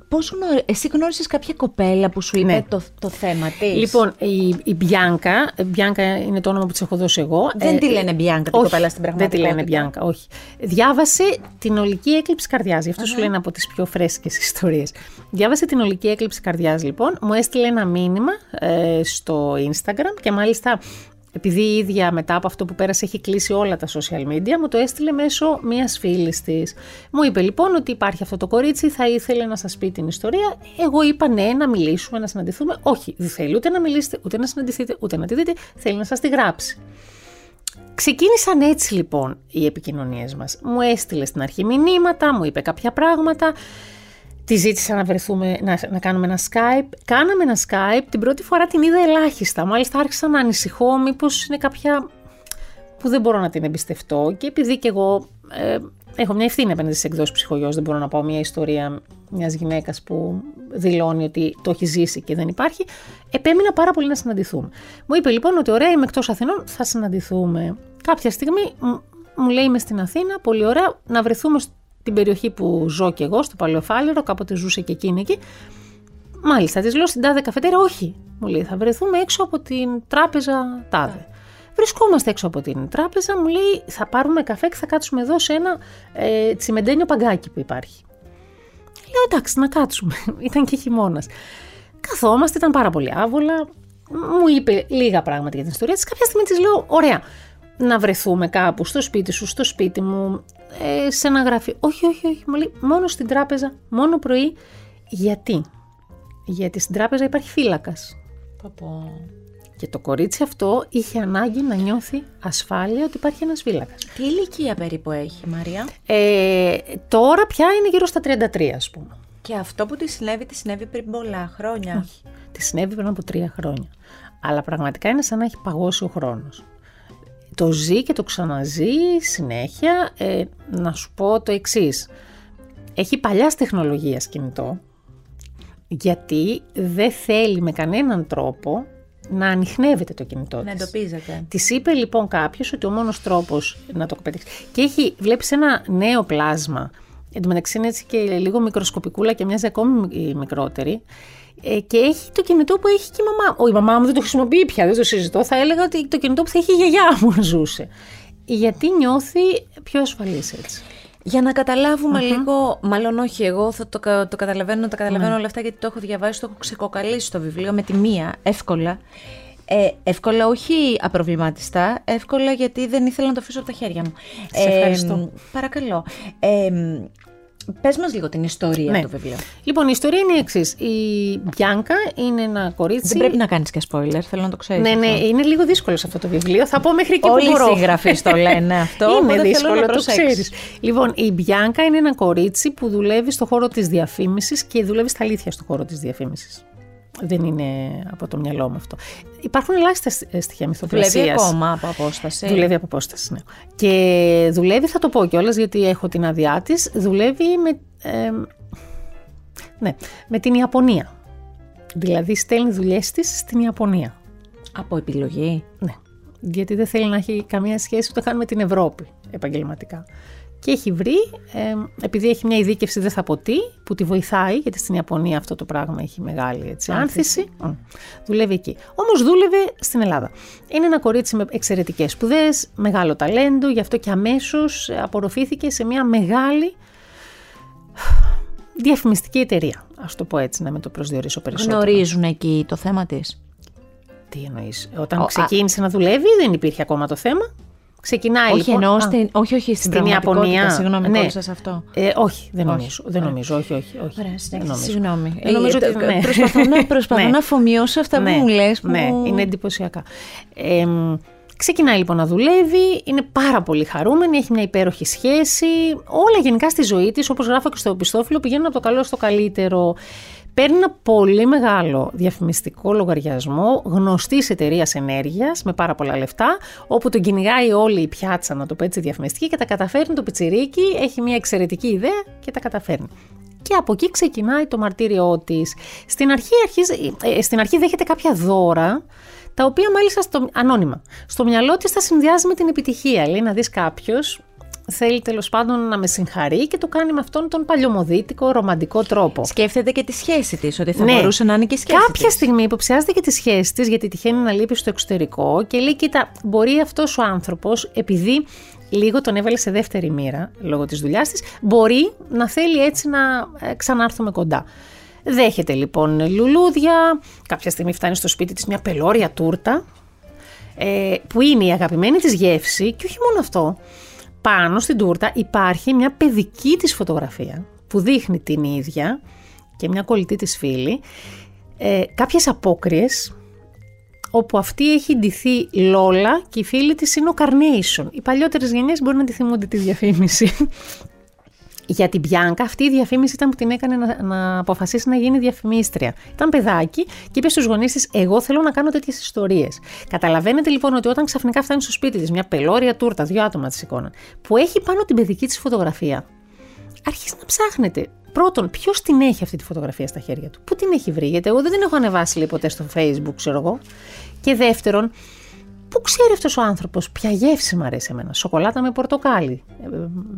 πώς γνω... Εσύ γνώρισες κάποια κοπέλα που σου είπε Ναι. το, το θέμα της; Λοιπόν, η, η Μπιάνκα, ε, Μπιάνκα είναι το όνομα που της έχω δώσει εγώ. Δεν Ε, τη λένε Μπιάνκα την όχι, κοπέλα στην Δεν τη πραγματικότητα. λένε Μπιάνκα, όχι. Διάβασε την ολική έκλειψη καρδιάς. Γι' αυτό σου λένε από τις πιο φρέσκες ιστορίες. Διάβασε την ολική έκλειψη καρδιάς, λοιπόν. Μου έστειλε ένα μήνυμα ε, στο Instagram και μάλιστα. Επειδή η ίδια μετά από αυτό που πέρασε έχει κλείσει όλα τα social media, μου το έστειλε μέσω μιας φίλης της. Μου είπε λοιπόν ότι υπάρχει αυτό το κορίτσι, θα ήθελε να σας πει την ιστορία. Εγώ είπα ναι, να μιλήσουμε, να συναντηθούμε. Όχι, δεν θέλει ούτε να μιλήσετε, ούτε να συναντηθείτε, ούτε να τη δείτε. Θέλει να σας τη γράψει. Ξεκίνησαν έτσι λοιπόν οι επικοινωνίες μας. Μου έστειλε στην αρχή μηνύματα, μου είπε κάποια πράγματα. Τη ζήτησα να βρεθούμε, να, να κάνουμε ένα Skype. Κάναμε ένα Skype, την πρώτη φορά την είδα ελάχιστα. Μάλιστα άρχισα να ανησυχώ μήπως είναι κάποια που δεν μπορώ να την εμπιστευτώ και επειδή και εγώ ε, έχω μια ευθύνη απέναντι στις εκδόσεις ψυχογιός, δεν μπορώ να πάω μια ιστορία μιας γυναίκας που δηλώνει ότι το έχει ζήσει και δεν υπάρχει, επέμεινα πάρα πολύ να συναντηθούμε. Μου είπε λοιπόν ότι ωραία είμαι εκτός Αθηνών, θα συναντηθούμε. Κάποια στιγμή μου- μου λέει είμαι στην Αθήνα, πολύ ωραία, να βρεθούμε στην περιοχή που ζω και εγώ, στο Παλαιοφάλαιρο, κάποτε ζούσε και εκείνη εκεί. Μάλιστα, της λέω στην τάδε καφετέρια, όχι. Μου λέει, θα βρεθούμε έξω από την τράπεζα τάδε. Βρισκόμαστε έξω από την τράπεζα, μου λέει, θα πάρουμε καφέ και θα κάτσουμε εδώ σε ένα ε, τσιμεντένιο παγκάκι που υπάρχει. Λέω, εντάξει, να κάτσουμε. ήταν και χειμώνας. Καθόμαστε, ήταν πάρα πολύ άβολα. Μου είπε λίγα πράγματα για την ιστορία της. Κάποια στιγμή της λέω, ωραία, να βρεθούμε κάπου στο σπίτι σου, στο σπίτι μου, ε, σε ένα γραφείο. Όχι, όχι, όχι. Μου λέει, μόνο στην τράπεζα, μόνο πρωί. Γιατί; Γιατί στην τράπεζα υπάρχει φύλακας. Και το κορίτσι αυτό είχε ανάγκη να νιώθει ασφάλεια ότι υπάρχει ένας φύλακας. Τι ηλικία περίπου έχει η Μαρία; Ε, τώρα πια είναι γύρω στα 33 ας πούμε. Και αυτό που τη συνέβη, τη συνέβη πριν πολλά χρόνια. Όχι. Τη συνέβη πριν από τρία χρόνια. Αλλά πραγματικά είναι σαν να έχει παγώσει ο χρόνος. Το ζει και το ξαναζεί συνέχεια. Ε, να σου πω το εξής. Έχει παλιάς τεχνολογία κινητό, γιατί δεν θέλει με κανέναν τρόπο να ανοιχνεύεται το κινητό Να εντοπίζεται. Της είπε λοιπόν κάποιος ότι ο μόνος τρόπος να το πετύχει. Και έχει, βλέπεις ένα νέο πλάσμα. Εν τω μεταξύ είναι έτσι και λίγο μικροσκοπικούλα και μοιάζει ακόμη μικρότερη. Ε, και έχει το κινητό που έχει και η μαμά. Ο, η μαμά μου δεν το χρησιμοποιεί πια, δεν το συζητώ. Θα έλεγα ότι το κινητό που θα έχει η γιαγιά μου ζούσε. Γιατί νιώθει πιο ασφαλής έτσι. Για να καταλαβουμε λίγο, μάλλον όχι εγώ, θα το, το καταλαβαίνω, τα καταλαβαίνω όλα αυτά γιατί το έχω διαβάσει, το έχω ξεκοκαλίσει το βιβλίο με τη μία, εύκολα. Ε, εύκολα, όχι απροβληματιστά, εύκολα γιατί δεν ήθελα να το αφήσω από τα χέρια μου. Σε ευχαριστώ. Ε, παρακαλώ. Ε, Πες μας λίγο την ιστορία Ναι. του βιβλίου. Λοιπόν, η ιστορία είναι η εξής. Η Μπιάνκα είναι ένα κορίτσι. Δεν πρέπει να κάνεις και spoiler, θέλω να το ξέρεις. Ναι, ναι, είναι λίγο δύσκολο σε αυτό το βιβλίο. Θα πω μέχρι και Όλοι που μπορώ. οι συγγραφείς το λένε αυτό. είναι οπότε θέλω δύσκολο, να το προσέξεις. ξέρεις. Λοιπόν, η Μπιάνκα είναι ένα κορίτσι που δουλεύει στο χώρο της διαφήμισης και δουλεύει στα αλήθεια στο χώρο της διαφήμισης. Δεν είναι από το μυαλό μου αυτό. Υπάρχουν ελάχιστα στοιχεία Δουλεύει μυθοπλασία. ακόμα από απόσταση; Δουλεύει από απόσταση, ναι. Και δουλεύει, θα το πω κιόλας, γιατί έχω την άδειά της, δουλεύει με, ε, ναι, με την Ιαπωνία. Δηλαδή στέλνει δουλειές της στην Ιαπωνία. Από επιλογή; Ναι. Γιατί δεν θέλει να έχει καμία σχέση ούτε καν με την Ευρώπη επαγγελματικά. Και έχει βρει, ε, επειδή έχει μια ειδίκευση, δεν θα πω τι, που τη βοηθάει, γιατί στην Ιαπωνία αυτό το πράγμα έχει μεγάλη έτσι, άνθηση. Μμ. Δουλεύει εκεί. Όμως δούλευε στην Ελλάδα. Είναι ένα κορίτσι με εξαιρετικές σπουδές, μεγάλο ταλέντο, γι' αυτό και αμέσως απορροφήθηκε σε μια μεγάλη διαφημιστική εταιρεία. Α το πω έτσι, να με το προσδιορίσω περισσότερο. Γνωρίζουν εκεί το θέμα της; Τι εννοείς. Όταν Ο, α- ξεκίνησε να δουλεύει, δεν υπήρχε ακόμα το θέμα; Ξεκινάει Όχι, λοιπόν. εννοώ Α, στην, όχι, όχι, στην, στην πραγματικότητα. Ιαπωνία. Συγγνώμη, Ναι. κόλλησα σε αυτό. Ε, όχι, δεν Όχι. νομίζω. Δεν Ωραία. νομίζω. Όχι, όχι. όχι. Ωραία, δεν συνέχισε. νομίζω. Συγγνώμη. Ε, νομίζω Ε, ότι- το- ναι. Προσπαθώ, να, προσπαθώ Ναι. να αφομοιώσω αυτά ναι, που μου λες. Που... Ναι, είναι εντυπωσιακά. Ε, μ, ξεκινάει λοιπόν να δουλεύει, είναι πάρα πολύ χαρούμενη, έχει μια υπέροχη σχέση. Όλα γενικά στη ζωή της, όπως γράφω και στο επιστόφυλλο, πηγαίνουν από το καλό στο καλύτερο. Παίρνει ένα πολύ μεγάλο διαφημιστικό λογαριασμό γνωστής εταιρείας ενέργειας με πάρα πολλά λεφτά, όπου τον κυνηγάει όλη η πιάτσα, να το πω έτσι, διαφημιστική και τα καταφέρνει το πιτσιρίκι. Έχει μια εξαιρετική ιδέα και τα καταφέρνει. Και από εκεί ξεκινάει το μαρτύριό της. Στην, αρχή αρχίζει- ε, στην αρχή δέχεται κάποια δώρα, τα οποία μάλιστα στο, ανώνυμα. Στο μυαλό της τα συνδυάζει με την επιτυχία. Λέει να δεις κάποιος θέλει τέλος πάντων να με συγχαρεί και το κάνει με αυτόν τον παλιωμοδίτικο, ρομαντικό τρόπο. Σκέφτεται και τη σχέση της, ότι θα Ναι. μπορούσε να είναι και η σχέση Κάποια της. στιγμή υποψιάζεται και τη σχέση της, γιατί τυχαίνει να λείπει στο εξωτερικό και λέει: Κοίτα, μπορεί αυτός ο άνθρωπος, επειδή λίγο τον έβαλε σε δεύτερη μοίρα λόγω της δουλειάς της, μπορεί να θέλει έτσι να ε, ξανάρθουμε κοντά. Δέχεται λοιπόν λουλούδια. Κάποια στιγμή φτάνει στο σπίτι της μια πελώρια τούρτα, ε, που είναι η αγαπημένη της γεύση και όχι μόνο αυτό. Πάνω στην τούρτα υπάρχει μια παιδική της φωτογραφία που δείχνει την ίδια και μια κολλητή της φίλη ε, κάποιες απόκριες όπου αυτή έχει ντυθεί Λόλα και η φίλη της είναι ο Carnation. Οι παλιότερες γενιές μπορεί να τη θυμούνται τη διαφήμιση. Για την Πιάνκα αυτή η διαφήμιση ήταν που την έκανε να, να αποφασίσει να γίνει διαφημίστρια. Ήταν παιδάκι και είπε στους γονείς της: Εγώ θέλω να κάνω τέτοιες ιστορίες. Καταλαβαίνετε λοιπόν ότι όταν ξαφνικά φτάνει στο σπίτι της, μια πελώρια τούρτα, δύο άτομα της εικόνα, που έχει πάνω την παιδική της φωτογραφία, αρχίζει να ψάχνετε. Πρώτον, ποιος την έχει αυτή τη φωτογραφία στα χέρια του, πού την έχει βρει, γιατί εγώ δεν την έχω ανεβάσει λέει, ποτέ στο Facebook, ξέρω εγώ. Και δεύτερον, Πού ξέρει αυτός ο άνθρωπος ποια γεύση μου αρέσει εμένα; Σοκολάτα με πορτοκάλι. Ε,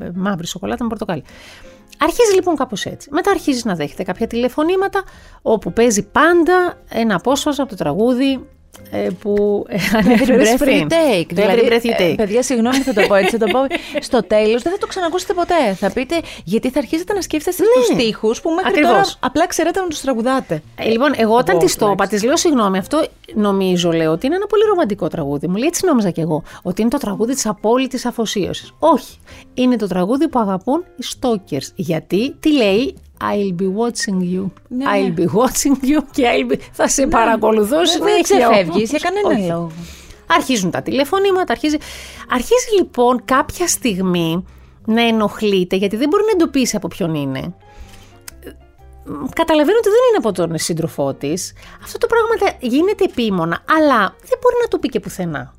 ε, ε, μαύρη σοκολάτα με πορτοκάλι. Αρχίζει λοιπόν κάπως έτσι. Μετά αρχίζεις να δέχεται κάποια τηλεφωνήματα όπου παίζει πάντα ένα απόσπασμα από το τραγούδι ε, που ε, Every ανέφερες breath you πριν. take. Το every breath you ε, take. παιδιά, συγγνώμη, θα το πω έτσι. Θα το πω. Στο τέλος δεν θα το ξανακούσετε ποτέ. Θα πείτε, γιατί θα αρχίσετε να σκέφτεστε Ναι. τους τοίχου που μέχρι Ακριβώς. τώρα απλά ξέρετε να τους τραγουδάτε. Ε, λοιπόν, εγώ όταν Εγώ τη το είπα, τουλάχιστον. τη λέω συγγνώμη, αυτό νομίζω, λέω, ότι είναι ένα πολύ ρομαντικό τραγούδι. Μου λέει έτσι νόμιζα κι εγώ, ότι είναι το τραγούδι της απόλυτης αφοσίωσης. Όχι. Είναι το τραγούδι που αγαπούν οι stalkers. Γιατί, τι λέει, I'll be watching you. Ναι, I'll ναι. be watching you και I'll be... θα σε παρακολουθώ Δεν συνέχεια. ξεφεύγει για κανένα Όχι. λόγο. Αρχίζουν τα τηλεφωνήματα, αρχίζει... αρχίζει λοιπόν κάποια στιγμή να ενοχλείται γιατί δεν μπορεί να εντοπίσει από ποιον είναι. Καταλαβαίνω ότι δεν είναι από τον σύντροφό της. Αυτό το πράγμα γίνεται επίμονα, αλλά δεν μπορεί να το πει και πουθενά.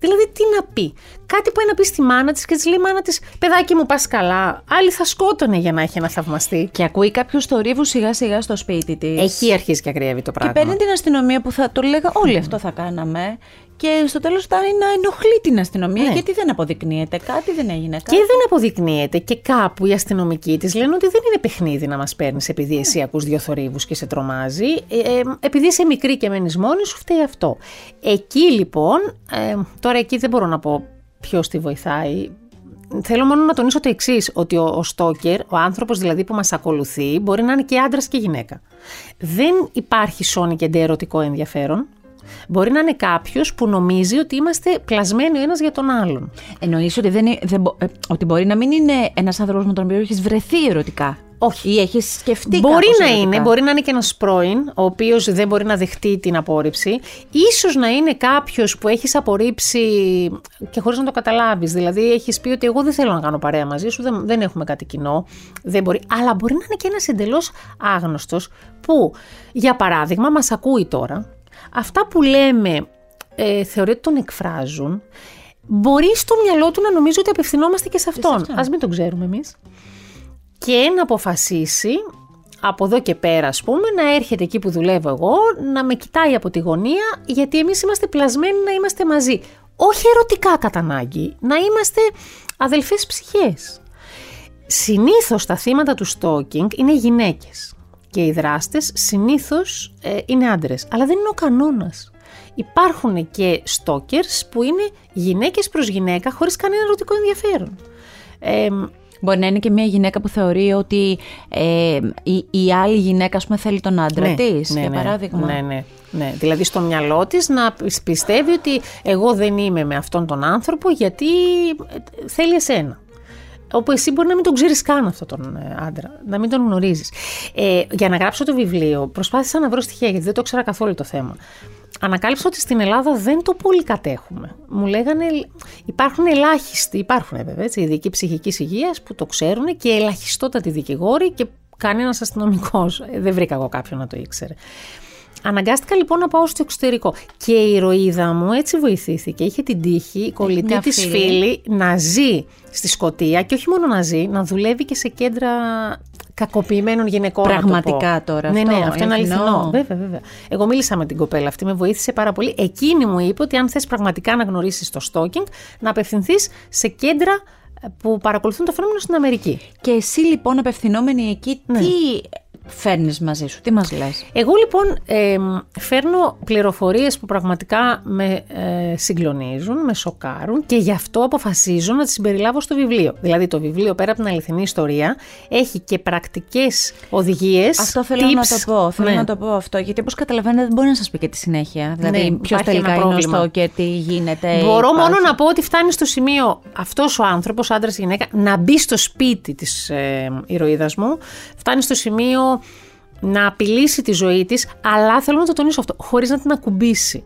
Δηλαδή, τι να πει; Κάτι πάει να πει στη μάνα της και της λέει: Μάνα της, παιδάκι μου, πας καλά. Άλλη θα σκότωνε για να έχει ένα θαυμαστή. Και ακούει κάποιος θορύβου σιγά σιγά στο σπίτι της. Έχει αρχίσει και ακριεύει το πράγμα. Και παίρνει την αστυνομία που θα το λέγα, Όλοι αυτό θα κάναμε. Και στο τέλος φτάνει να ενοχλεί την αστυνομία Ναι. γιατί δεν αποδεικνύεται. Κάτι δεν έγινε. Και Κάτι. δεν αποδεικνύεται και κάπου οι αστυνομικοί της λένε ότι δεν είναι παιχνίδι να μας παίρνεις επειδή εσύ ακούς δύο θορύβους και σε τρομάζει. Ε, ε, επειδή είσαι μικρή και μένεις μόνη σου, φταίει αυτό. Εκεί λοιπόν, ε, τώρα εκεί δεν μπορώ να πω ποιος τη βοηθάει. Θέλω μόνο να τονίσω το εξής, ότι ο, ο στόκερ, ο άνθρωπος δηλαδή που μας ακολουθεί, μπορεί να είναι και άντρας και γυναίκα. Δεν υπάρχει σώνη και ερωτικό ενδιαφέρον. Μπορεί να είναι κάποιος που νομίζει ότι είμαστε πλασμένοι ο ένας για τον άλλον. Εννοείς ότι, δεν, είναι- δεν, μπο- ε, ότι μπορεί να μην είναι ένας άνθρωπος με τον οποίο έχεις βρεθεί ερωτικά; Όχι. Ή έχεις σκεφτεί Μπορεί κάπως να ερωτικά; είναι, μπορεί να είναι και ένας πρώην, ο οποίος δεν μπορεί να δεχτεί την απόρριψη. Ίσως να είναι κάποιος που έχεις απορρίψει και χωρίς να το καταλάβεις. Δηλαδή, έχεις πει ότι εγώ δεν θέλω να κάνω παρέα μαζί σου, δεν, δεν έχουμε κάτι κοινό. Δεν μπορεί. Αλλά μπορεί να είναι και ένας εντελώς άγνωστος που, για παράδειγμα, μας ακούει τώρα. Αυτά που λέμε ε, θεωρεί ότι τον εκφράζουν. Μπορεί στο μυαλό του να νομίζει ότι απευθυνόμαστε και σε αυτόν. αυτόν. Α μην τον ξέρουμε εμείς και να αποφασίσει από εδώ και πέρα, ας πούμε, να έρχεται εκεί που δουλεύω εγώ, να με κοιτάει από τη γωνία, γιατί εμείς είμαστε πλασμένοι να είμαστε μαζί. Όχι ερωτικά κατά ανάγκη, να είμαστε αδελφές ψυχές. Συνήθως τα θύματα του stalking είναι γυναίκες και οι δράστες συνήθως ε, είναι άντρες, αλλά δεν είναι ο κανόνας. Υπάρχουν και stalkers που είναι γυναίκες προς γυναίκα χωρίς κανένα ερωτικό ενδιαφέρον. Ε, Μπορεί να είναι και μια γυναίκα που θεωρεί ότι ε, η, η άλλη γυναίκα ας πούμε, θέλει τον άντρα ναι, της, ναι, για ναι, παράδειγμα. Ναι, ναι, ναι. Δηλαδή στο μυαλό της να πι- πιστεύει ότι εγώ δεν είμαι με αυτόν τον άνθρωπο γιατί ε, θέλει εσένα. Όπου εσύ μπορεί να μην τον ξέρεις καν αυτόν τον ε, άντρα, να μην τον γνωρίζεις. Ε, για να γράψω το βιβλίο, προσπάθησα να βρω στοιχεία γιατί δεν το ήξερα καθόλου το θέμα. Ανακάλυψα ότι στην Ελλάδα δεν το πολύ κατέχουμε. Μου λέγανε, υπάρχουν ελάχιστοι, υπάρχουν βέβαια, έτσι, ειδικοί ψυχικής υγείας που το ξέρουν και ελαχιστότατοι δικηγόροι και κανένας αστυνομικός. Ε, Δεν βρήκα εγώ κάποιον να το ήξερε. Αναγκάστηκα λοιπόν να πάω στο εξωτερικό. Και η ηρωίδα μου έτσι βοηθήθηκε. Είχε την τύχη, η κολλητή μια της φίλη. φίλη, να ζει στη Σκωτία και όχι μόνο να ζει, να δουλεύει και σε κέντρα κακοποιημένων γυναικών. να το πω. Πραγματικά τώρα Ναι, αυτό, ναι, αυτό είναι αληθινό. αληθινό. Βέβαια, βέβαια. Εγώ μίλησα με την κοπέλα αυτή, με βοήθησε πάρα πολύ. Εκείνη μου είπε ότι αν θες πραγματικά να γνωρίσεις το stalking, να απευθυνθείς σε κέντρα που παρακολουθούν το φαινόμενο στην Αμερική. Και εσύ λοιπόν απευθυνόμενη εκεί, Ναι. τι φέρνεις μαζί σου, τι μας λες; Εγώ λοιπόν ε, φέρνω πληροφορίες που πραγματικά με ε, συγκλονίζουν, με σοκάρουν και γι' αυτό αποφασίζω να τις συμπεριλάβω στο βιβλίο. Δηλαδή το βιβλίο πέρα από την αληθινή ιστορία έχει και πρακτικές οδηγίες, Αυτό θέλω tips. να το πω. Θέλω Ναι. να το πω αυτό. Γιατί όπως καταλαβαίνετε, δεν μπορεί να σας πει και τη συνέχεια. Δηλαδή, Ναι, ποιος υπάρχει τελικά ένα είναι ο πρόβλημα. στόκερ, τι γίνεται. Μπορώ υπάρχει. μόνο να πω ότι φτάνει στο σημείο αυτός ο άνθρωπος, άντρας ή γυναίκα, να μπει στο σπίτι της ε, ηρωίδας μου. Φτάνει στο σημείο να απειλήσει τη ζωή της, αλλά θέλω να το τονίσω αυτό, χωρίς να την ακουμπήσει.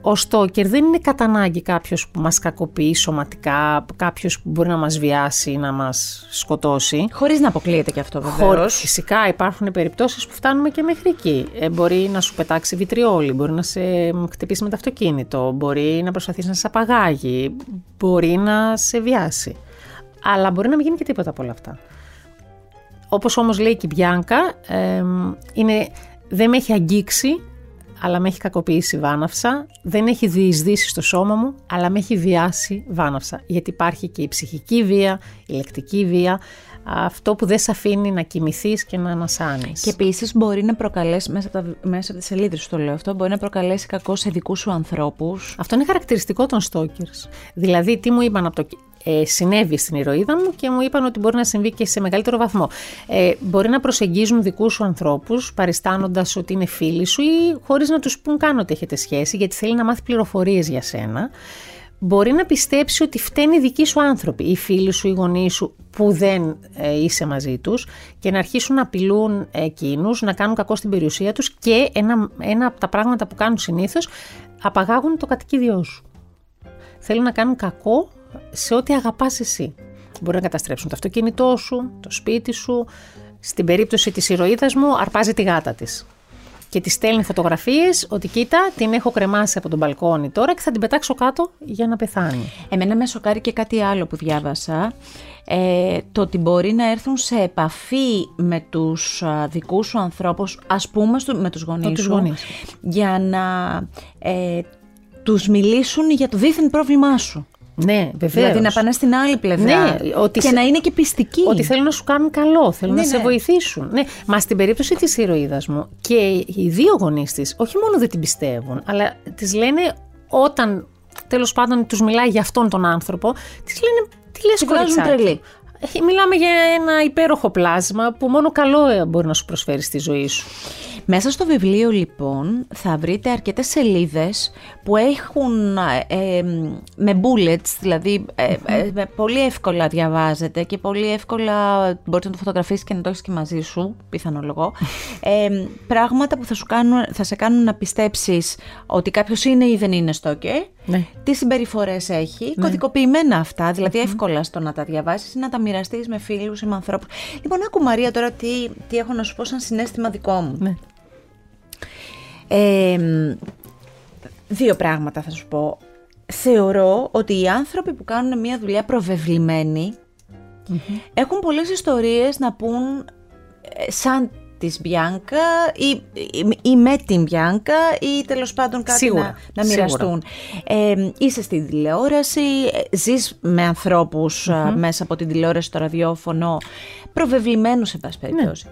Ο στόκερ δεν είναι κατά ανάγκη κάποιος που μας κακοποιεί σωματικά, κάποιος που μπορεί να μας βιάσει ή να μας σκοτώσει. Χωρίς να αποκλείεται και αυτό βεβαίως. Χωρί- Φυσικά υπάρχουν περιπτώσεις που φτάνουμε και μέχρι εκεί. Ε, μπορεί να σου πετάξει βιτριόλι, μπορεί να σε χτυπήσει με το αυτοκίνητο, μπορεί να προσπαθήσει να σε απαγάγει, μπορεί να σε βιάσει. Αλλά μπορεί να μην γίνει και τίποτα από όλα αυτά. Όπως όμως λέει και η Μπιάνκα, εμ, είναι, δεν με έχει αγγίξει, αλλά με έχει κακοποιήσει βάναυσα. Δεν έχει διεισδύσει στο σώμα μου, αλλά με έχει βιάσει βάναυσα. Γιατί υπάρχει και η ψυχική βία, η λεκτική βία, αυτό που δεν σε αφήνει να κοιμηθείς και να ανασάνεις. Και επίσης μπορεί να προκαλέσει, μέσα από, τα, μέσα από τις σελίδες σου το λέω αυτό, μπορεί να προκαλέσει κακό σε δικούς σου ανθρώπους. Αυτό είναι χαρακτηριστικό των stalkers. Δηλαδή, τι μου είπαν από το. Ε, συνέβη στην ηρωίδα μου και μου είπαν ότι μπορεί να συμβεί και σε μεγαλύτερο βαθμό. Ε, μπορεί να προσεγγίζουν δικούς σου ανθρώπους παριστάνοντας ότι είναι φίλοι σου ή χωρίς να τους πούν καν ότι έχετε σχέση γιατί θέλει να μάθει πληροφορίες για σένα. Μπορεί να πιστέψει ότι φταίνει οι δικοί σου άνθρωποι, οι φίλοι σου, οι γονείς σου που δεν ε, είσαι μαζί τους και να αρχίσουν να απειλούν εκείνους, να κάνουν κακό στην περιουσία τους και ένα, ένα από τα πράγματα που κάνουν συνήθως απαγάγουν το κατοικίδιό σου. Θέλουν να κάνουν κακό σε ό,τι αγαπάς εσύ. Μπορεί να καταστρέψουν το αυτοκίνητό σου, το σπίτι σου. Στην περίπτωση της ηρωίδας μου αρπάζει τη γάτα της. και τη στέλνει φωτογραφίες ότι κοίτα, την έχω κρεμάσει από τον μπαλκόνι τώρα και θα την πετάξω κάτω για να πεθάνει. Εμένα με σοκάρει και κάτι άλλο που διάβασα. Ε, το ότι μπορεί να έρθουν σε επαφή με τους α, δικούς σου ανθρώπους, ας πούμε στο- με τους Με γονείς τους σου, γονείς. για να ε, τους μιλήσουν για το δίθεν πρόβλημά σου. Ναι, βεβαίως. Δηλαδή να πάνε στην άλλη πλευρά Ναι, ότι και σε- να είναι και πιστικοί. Ότι θέλουν να σου κάνουν καλό, θέλουν Ναι, να σε ναι. βοηθήσουν. Ναι. Μα στην περίπτωση της ηρωίδας μου και οι δύο γονείς της, όχι μόνο δεν την πιστεύουν, αλλά της λένε όταν τέλος πάντων τους μιλάει για αυτόν τον άνθρωπο, της λένε Τι λες, Τη βγάζουν κοριτσάκι; τρελή. Ε, Μιλάμε για ένα υπέροχο πλάσμα που μόνο καλό ε, μπορεί να σου προσφέρει στη ζωή σου. Μέσα στο βιβλίο λοιπόν θα βρείτε αρκετές σελίδες που έχουν ε, ε, με bullets, δηλαδή ε, ε, με πολύ εύκολα διαβάζετε και πολύ εύκολα μπορείς να το φωτογραφίσεις και να το έχεις και μαζί σου, πιθανολογώ, ε, πράγματα που θα, σου κάνουν, θα σε κάνουν να πιστέψεις ότι κάποιος είναι ή δεν είναι στόκερ, Ναι. τι συμπεριφορές έχει, κωδικοποιημένα αυτά, δηλαδή εύκολα στο να τα διαβάσεις ή να τα μοιραστείς με φίλους ή με ανθρώπους. Λοιπόν, άκου Μαρία τώρα τι, τι έχω να σου πω σαν συνέστημα δικό μου. Ναι. Ε, δύο πράγματα θα σου πω. Θεωρώ ότι οι άνθρωποι που κάνουν μια δουλειά προβεβλημένη έχουν πολλές ιστορίες να πούν ε, σαν της Μπιάνκα ή, ή, ή με την Μπιάνκα ή τέλος πάντων κάτι Σίγουρα, να, να σίγουρα. μοιραστούν. Ε, είσαι στη τηλεόραση, ε, ζεις με ανθρώπους α, μέσα από την τηλεόραση στο ραδιόφωνο, προβεβλημένους σε πάση περιπτώσει.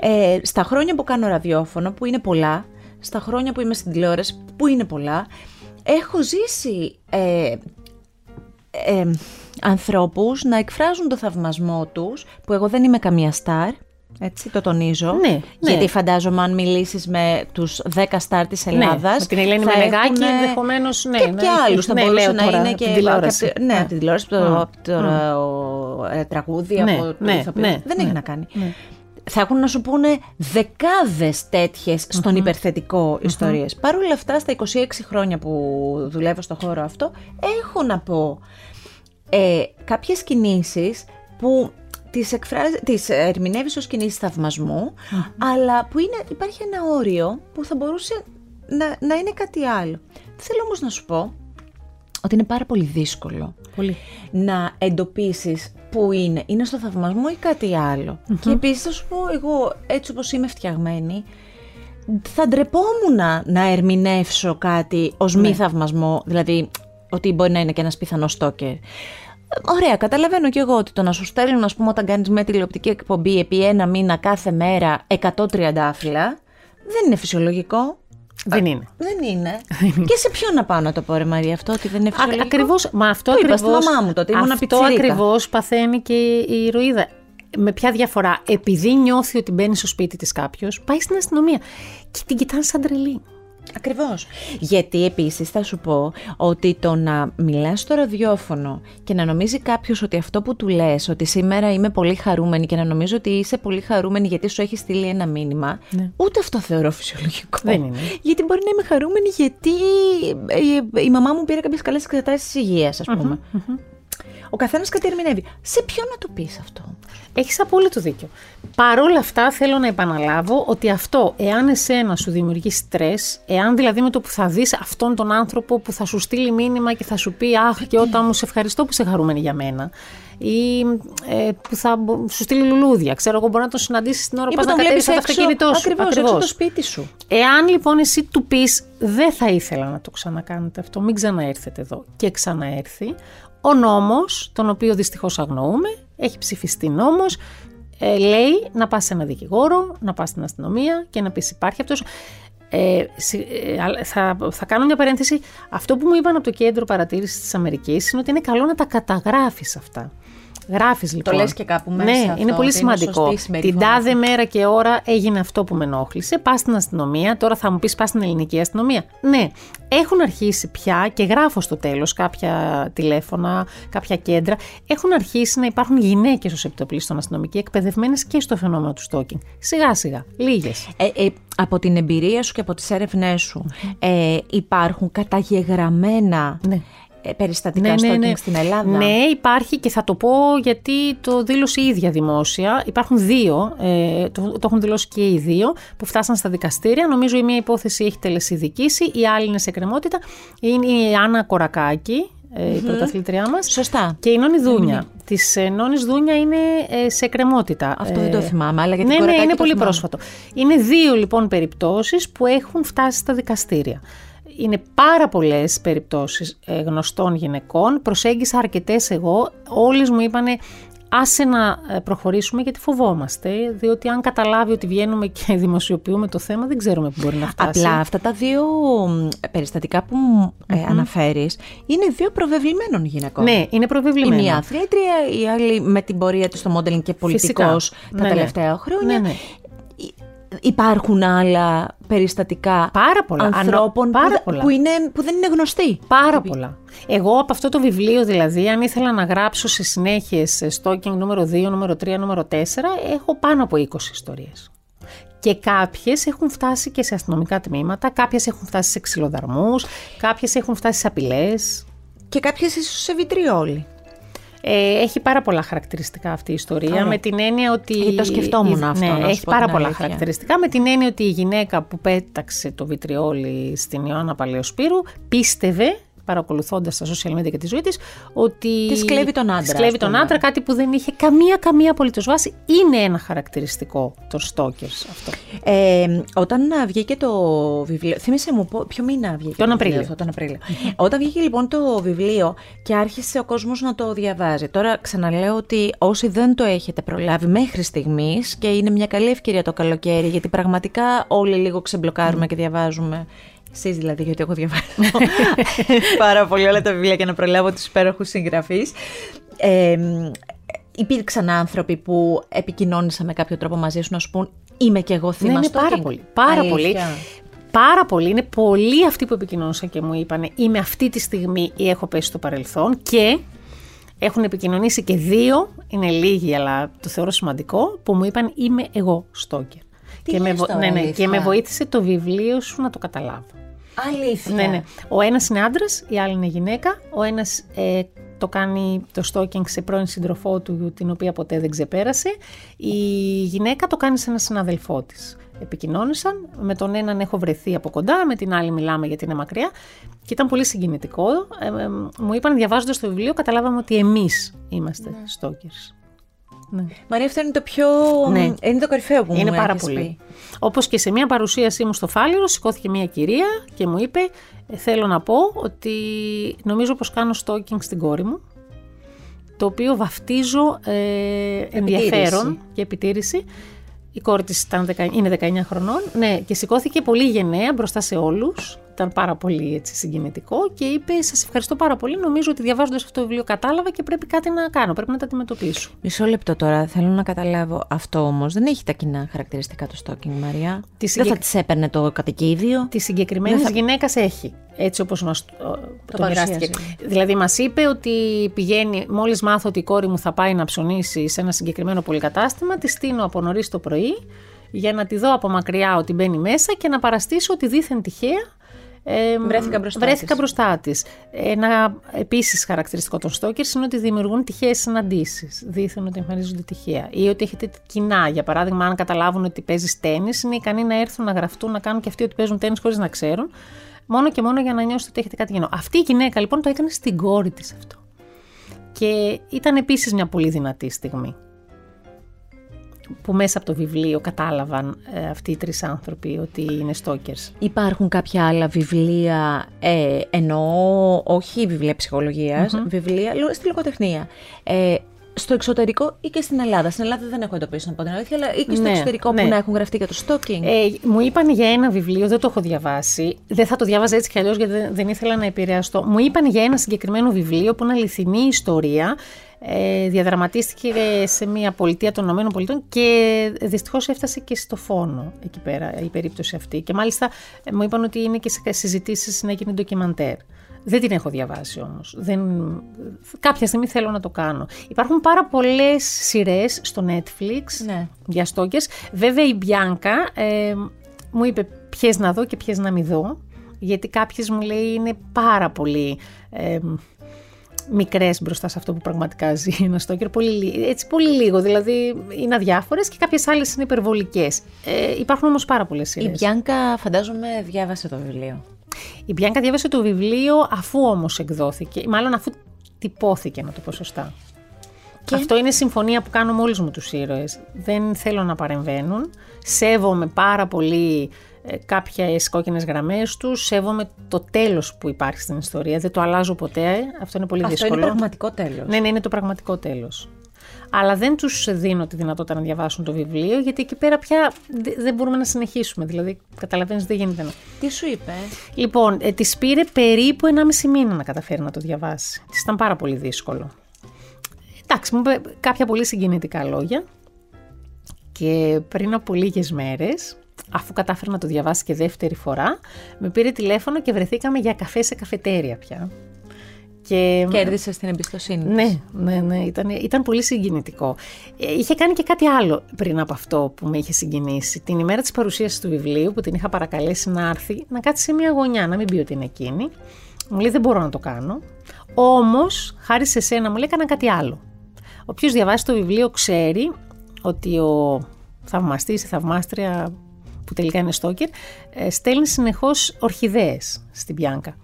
Ε, στα χρόνια που κάνω ραδιόφωνο, που είναι πολλά, στα χρόνια που είμαι στην τηλεόραση, που είναι πολλά, έχω ζήσει ε, ε, ανθρώπους να εκφράζουν το θαυμασμό τους, που εγώ δεν είμαι καμία στάρ, έτσι το τονίζω. Ναι, ναι. Γιατί φαντάζομαι αν μιλήσεις με τους 10 στάρ της Ελλάδας... με την Ελένη θα Μενεγάκη έχουνε ενδεχομένως, ναι, Και, ναι, και άλλους θα ναι, μπορούσε λέω να τώρα, είναι από και... την τηλεόραση. από τη- Ναι, Α. από την τηλεόραση, από το, Α. από το ρα- ε, τραγούδι, Ναι, από το ναι, ηθοποιό. ναι, Δεν ναι. έχει να κάνει θα έχουν να σου πούνε δεκάδες τέτοιες στον υπερθετικό ιστορίες. Παρ' όλα αυτά, στα 26 χρόνια που δουλεύω στο χώρο αυτό, έχω να πω ε, κάποιες κινήσεις που τις, εκφράζει, τις ερμηνεύεις ως κινήσεις θαυμασμού, αλλά που είναι, υπάρχει ένα όριο που θα μπορούσε να, να είναι κάτι άλλο. Θέλω όμως να σου πω ότι είναι πάρα πολύ δύσκολο Πολύ. να εντοπίσεις που είναι. Είναι στο θαυμασμό ή κάτι άλλο. Και επίσης θα σου πω εγώ έτσι όπως είμαι φτιαγμένη θα ντρεπόμουν να, να ερμηνεύσω κάτι ως μη θαυμασμό, δηλαδή ότι μπορεί να είναι και ένας πιθανός στόκερ. Ωραία, καταλαβαίνω κι εγώ ότι το να σου στέλνουν, ας πούμε, όταν κάνεις μια τηλεοπτική εκπομπή επί ένα μήνα κάθε μέρα 100 τριαντάφυλλα, δεν είναι φυσιολογικό. Δεν είναι. Δεν είναι. και σε ποιον να πάω να το πω, ρε Μαρία, αυτό ότι δεν είναι φυσιολογικό; Ακριβώς. Μα αυτό Το είπα ακριβώς, στη μαμά μου τότε, ήμουν Αυτό πιτσιρίκα. ακριβώς παθαίνει και η ηρωίδα. Με ποια διαφορά; Επειδή νιώθει ότι μπαίνει στο σπίτι της κάποιος, πάει στην αστυνομία και την κοιτάνε σαν τρελή. Ακριβώς. Γιατί επίσης θα σου πω ότι το να μιλάς στο ραδιόφωνο και να νομίζει κάποιος ότι αυτό που του λες, ότι σήμερα είμαι πολύ χαρούμενη και να νομίζω ότι είσαι πολύ χαρούμενη γιατί σου έχει στείλει ένα μήνυμα, ούτε αυτό θεωρώ φυσιολογικό. Δεν είναι. Γιατί μπορεί να είμαι χαρούμενη γιατί η, η μαμά μου πήρε κάποιες καλές εξετάσεις υγείας, ας πούμε. Ο καθένας κάτι ερμηνεύει. Σε ποιον να το πεις αυτό; Έχεις απόλυτο δίκιο. Παρ' όλα αυτά, θέλω να επαναλάβω ότι αυτό, εάν εσένα σου δημιουργεί στρες, εάν δηλαδή με το που θα δεις αυτόν τον άνθρωπο που θα σου στείλει μήνυμα και θα σου πει Αχ, και όταν μου σε ευχαριστώ που είσαι χαρούμενη για μένα, ή ε, που θα μπο- σου στείλει λουλούδια. Ξέρω εγώ, μπορεί να τον συναντήσεις την ώρα που Ή πας που να τον βλέπεις κατέβεις από το έξω, αυτοκίνητό σου. ακριβώς, έξω από το σπίτι σου. Εάν λοιπόν εσύ του πεις δεν θα ήθελα να το ξανακάνετε αυτό, μην ξαναέρθετε εδώ και ξαναέρθει, ο νόμος, τον οποίο δυστυχώς αγνοούμε, έχει ψηφιστεί νόμος, ε, λέει να πας σε ένα δικηγόρο, να πας στην αστυνομία και να πεις υπάρχει αυτός. Ε, συ- ε, α- θα, θα κάνω μια παρένθεση. Αυτό που μου είπαν από το κέντρο παρατήρησης της Αμερικής είναι ότι είναι καλό να τα καταγράφεις αυτά. Γράφεις λοιπόν. λες και κάπου μέσα Ναι, αυτό, είναι πολύ ότι είναι σημαντικό. σωστή η Την συμπεριφορά τάδε μέρα και ώρα έγινε αυτό που με ενόχλησε. Πας στην αστυνομία. Τώρα θα μου πεις: Πας στην ελληνική αστυνομία. Ναι, έχουν αρχίσει πια και γράφω στο τέλος κάποια τηλέφωνα, κάποια κέντρα. Έχουν αρχίσει να υπάρχουν γυναίκες ως επιτοπλίστων αστυνομικοί εκπαιδευμένες και στο φαινόμενο του στόκινγκ. Σιγά σιγά, λίγες. Ε, ε, από την εμπειρία σου και από τις έρευνές σου ε, υπάρχουν καταγεγραμμένα Ναι. Ε, περιστατικά ναι, ναι, ναι. στην Ελλάδα. Ναι, υπάρχει και θα το πω γιατί το δήλωσε η ίδια δημόσια. Υπάρχουν δύο, ε, το, το έχουν δηλώσει και οι δύο, που φτάσαν στα δικαστήρια. Νομίζω η μία υπόθεση έχει τελεσιδικήσει, η άλλη είναι σε κρεμότητα. Είναι η Άννα Κορακάκη, ε, η πρωταθλήτριά μας. Σωστά. Και η Νόνη Δούνια. Της ε, Νόνης Δούνια είναι ε, σε κρεμότητα. Αυτό δεν το θυμάμαι, αλλά γιατί Ναι, ναι, είναι πολύ πρόσφατο. Είναι δύο λοιπόν περιπτώσεις που έχουν φτάσει στα δικαστήρια. Είναι πάρα πολλές περιπτώσεις γνωστών γυναικών. Προσέγγισα αρκετές εγώ. Όλες μου είπανε άσε να ε, προχωρήσουμε γιατί φοβόμαστε, διότι αν καταλάβει ότι βγαίνουμε και δημοσιοποιούμε το θέμα, δεν ξέρουμε πού μπορεί να φτάσει. Απλά αυτά τα δύο περιστατικά που μου mm αναφέρεις είναι δύο προβεβλημένων γυναικών. Ναι, είναι προβεβλημένων. Η μία αθλήτρια, η άλλη με την πορεία της στο modeling και πολιτικός τα ναι, ναι. τελευταία χρόνια. Ναι, ναι. Υπάρχουν άλλα περιστατικά πάρα πολλά. ανθρώπων πάρα που, πολλά. Που, είναι, που δεν είναι γνωστοί. Πάρα πολλά. Εγώ από αυτό το βιβλίο δηλαδή, αν ήθελα να γράψω σε συνέχειες stalking νούμερο 2, νούμερο 3, νούμερο 4, έχω πάνω από 20 ιστορίες. Και κάποιες έχουν φτάσει και σε αστυνομικά τμήματα, κάποιες έχουν φτάσει σε ξυλοδαρμούς, κάποιες έχουν φτάσει σε απειλές. Και κάποιες ίσως σε βιτριόλι. Ε, έχει πάρα πολλά χαρακτηριστικά αυτή η ιστορία με την έννοια ότι... Ε, το σκεφτόμουν η, αυτό. Ναι, έχει πάρα πολλά χαρακτηριστικά με την έννοια ότι η γυναίκα που πέταξε το βιτριόλι στην Ιωάννα Παλαιοσπύρου πίστευε παρακολουθώντας τα social media και τη ζωή της, ότι. Τη κλέβει τον άντρα. κλέβει τον άντρα, κάτι που δεν είχε καμία, καμία απολύτως βάση. Είναι ένα χαρακτηριστικό των Stalkers αυτό. Ε, όταν βγήκε το βιβλίο. Θύμησε μου ποιο μήνα βγήκε. Τον Απρίλιο. τον Απρίλιο. όταν βγήκε λοιπόν το βιβλίο και άρχισε ο κόσμος να το διαβάζει. Τώρα ξαναλέω ότι όσοι δεν το έχετε προλάβει μέχρι στιγμής και είναι μια καλή ευκαιρία το καλοκαίρι, γιατί πραγματικά όλοι λίγο ξεμπλοκάρουμε και διαβάζουμε εσεί δηλαδή, γιατί έχω διαβάσει πάρα πολύ όλα τα βιβλία και να προλάβω τους υπέροχους συγγραφείς. Ε, υπήρξαν άνθρωποι που επικοινώνησαν με κάποιο τρόπο μαζί σου να σου πούν Είμαι και εγώ θύμα ναι, ναι, πάρα πολύ. Πάρα πολύ. Πάρα πολύ. Είναι πολλοί αυτοί που επικοινώνησαν και μου είπαν Είμαι αυτή τη στιγμή ή έχω πέσει στο παρελθόν και έχουν επικοινωνήσει και δύο, είναι λίγοι αλλά το θεωρώ σημαντικό, που μου είπαν Είμαι εγώ στόκερ. Και, με, ναι, ναι, και με βοήθησε το βιβλίο σου να το καταλάβω. Αλήθεια. Ναι, ναι. Ο ένας είναι άντρας, η άλλη είναι γυναίκα. Ο ένας ε, το κάνει το stalking σε πρώην σύντροφό του, την οποία ποτέ δεν ξεπέρασε. Η γυναίκα το κάνει σε ένα συναδελφό της. Επικοινώνησαν. Με τον έναν έχω βρεθεί από κοντά, με την άλλη μιλάμε γιατί είναι μακριά. Και ήταν πολύ συγκινητικό. Ε, ε, μου είπαν, διαβάζοντας το βιβλίο, καταλάβαμε ότι εμείς είμαστε ναι. stalkers. Ναι. Μαρία, αυτό είναι το πιο. Ναι. Είναι το κορυφαίο που είναι μου πάρα πολύ. Όπως και σε μια παρουσίασή μου στο Φάληρο, σηκώθηκε μια κυρία και μου είπε: «Ε, Θέλω να πω ότι νομίζω πως κάνω stalking στην κόρη μου. Το οποίο βαφτίζω ε, ενδιαφέρον και επιτήρηση. Η κόρη της είναι 19 χρονών. Ναι, και σηκώθηκε πολύ γενναία μπροστά σε όλους ήταν πάρα πολύ έτσι, συγκινητικό και είπε: Σας ευχαριστώ πάρα πολύ. Νομίζω ότι διαβάζοντας αυτό το βιβλίο κατάλαβα και πρέπει κάτι να κάνω. Πρέπει να τα αντιμετωπίσω. Μισό λεπτό τώρα. Θέλω να καταλάβω. Αυτό όμως δεν έχει τα κοινά χαρακτηριστικά του Stalking, Μαρία. Τη συγκεκ... Δεν θα της έπαιρνε το κατοικίδιο. Τη συγκεκριμένη θα... γυναίκας έχει. Έτσι όπως μας το, το μοιράστηκε. Δηλαδή, μας είπε ότι πηγαίνει, μόλις μάθω ότι η κόρη μου θα πάει να ψωνίσει σε ένα συγκεκριμένο πολυκατάστημα, τη στείνω από νωρίς το πρωί για να τη δω από μακριά ότι μπαίνει μέσα και να παραστήσω ότι δίθεν τυχαία ε, βρέθηκα μπροστά βρέθηκα μπροστά της. Ένα επίσης χαρακτηριστικό των στόκερς είναι ότι δημιουργούν τυχαίες συναντήσεις. Δίθεν ότι εμφανίζονται τυχαία. Ή ότι έχετε κοινά. Για παράδειγμα, αν καταλάβουν ότι παίζεις τέννη, είναι ικανοί να έρθουν να γραφτούν, να κάνουν και αυτοί ότι παίζουν τέννη χωρίς να ξέρουν. Μόνο και μόνο για να νιώσετε ότι έχετε κάτι κοινό. Αυτή η γυναίκα λοιπόν το έκανε στην κόρη της αυτό. Και ήταν επίσης μια πολύ δυνατή στιγμή που μέσα από το βιβλίο κατάλαβαν ε, αυτοί οι τρεις άνθρωποι ότι είναι στόκερς. Υπάρχουν κάποια άλλα βιβλία, ε, εννοώ όχι βιβλία βιβλία στη λογοτεχνία, ε, στο εξωτερικό ή και στην Ελλάδα. Στην Ελλάδα δεν έχω εντοπίσει να πω την αλήθεια, αλλά ή και στο ναι, εξωτερικό ναι. που να έχουν γραφτεί για το stalking. Ε, μου είπαν για ένα βιβλίο, δεν το έχω διαβάσει. Δεν θα το διάβαζα έτσι κι αλλιώς γιατί δεν ήθελα να επηρεαστώ. Μου είπαν για ένα συγκεκριμένο βιβλίο που είναι αληθινή ιστορία ε, διαδραματίστηκε σε μια πολιτεία των ΗΠΑ και δυστυχώς έφτασε και στο φόνο εκεί πέρα η περίπτωση αυτή. Και μάλιστα ε, μου είπαν ότι είναι και σε συζητήσεις να γίνει ντοκιμαντέρ. Δεν την έχω διαβάσει όμως. Κάποια στιγμή θέλω να το κάνω. Υπάρχουν πάρα πολλές σειρές στο Netflix ναι. για στόκες. Βέβαια η Μπιάνκα ε, μου είπε ποιες να δω και ποιες να μην δω. Γιατί κάποιες μου λέει είναι πάρα πολύ ε, μικρές μπροστά σε αυτό που πραγματικά ζει ένα στόκερ. Πολύ, έτσι, πολύ λίγο. Δηλαδή είναι αδιάφορες και κάποιες άλλες είναι υπερβολικές. Ε, υπάρχουν όμως πάρα πολλές σειρές. Η Μπιάνκα, φαντάζομαι, διάβασε το βιβλίο. Η Μπιάνκα διάβασε το βιβλίο αφού όμως εκδόθηκε, μάλλον αφού τυπώθηκε, να το πω σωστά. Και... Αυτό είναι συμφωνία που κάνω με όλους μου τους ήρωες. Δεν θέλω να παρεμβαίνουν. Σέβομαι πάρα πολύ ε, κάποιες κόκκινες γραμμές τους, σέβομαι το τέλος που υπάρχει στην ιστορία, δεν το αλλάζω ποτέ, αυτό είναι πολύ αυτό δύσκολο. Αυτό είναι πραγματικό τέλος. Ναι, ναι, είναι το πραγματικό τέλος. Αλλά δεν τους δίνω τη δυνατότητα να διαβάσουν το βιβλίο, γιατί εκεί πέρα πια δεν μπορούμε να συνεχίσουμε. Δηλαδή, καταλαβαίνεις, δεν γίνεται να. Τι σου είπε; Λοιπόν, ε, τη πήρε περίπου 1,5 μήνα να καταφέρει να το διαβάσει. Της ήταν πάρα πολύ δύσκολο. Εντάξει, μου είπε κάποια πολύ συγκινητικά λόγια. Και πριν από λίγες μέρες αφού κατάφερε να το διαβάσει και δεύτερη φορά, με πήρε τηλέφωνο και βρεθήκαμε για καφέ σε καφετέρια πια. Και... Κέρδισε την εμπιστοσύνη Ναι, ναι, ναι. Ήταν, ήταν πολύ συγκινητικό. Ε, είχε κάνει και κάτι άλλο πριν από αυτό που με είχε συγκινήσει. Την ημέρα της παρουσίασης του βιβλίου, που την είχα παρακαλέσει να έρθει, να κάτσει σε μια γωνιά, να μην πει ότι είναι εκείνη. Μου λέει: Δεν μπορώ να το κάνω. Όμως, χάρη σε σένα, μου λέει: Έκανα κάτι άλλο. Όποιος διαβάσει το βιβλίο ξέρει ότι ο θαυμαστής ή θαυμάστρια που τελικά είναι στόκερ, ε, στέλνει συνεχώς ορχιδέες στην Πιάνκα.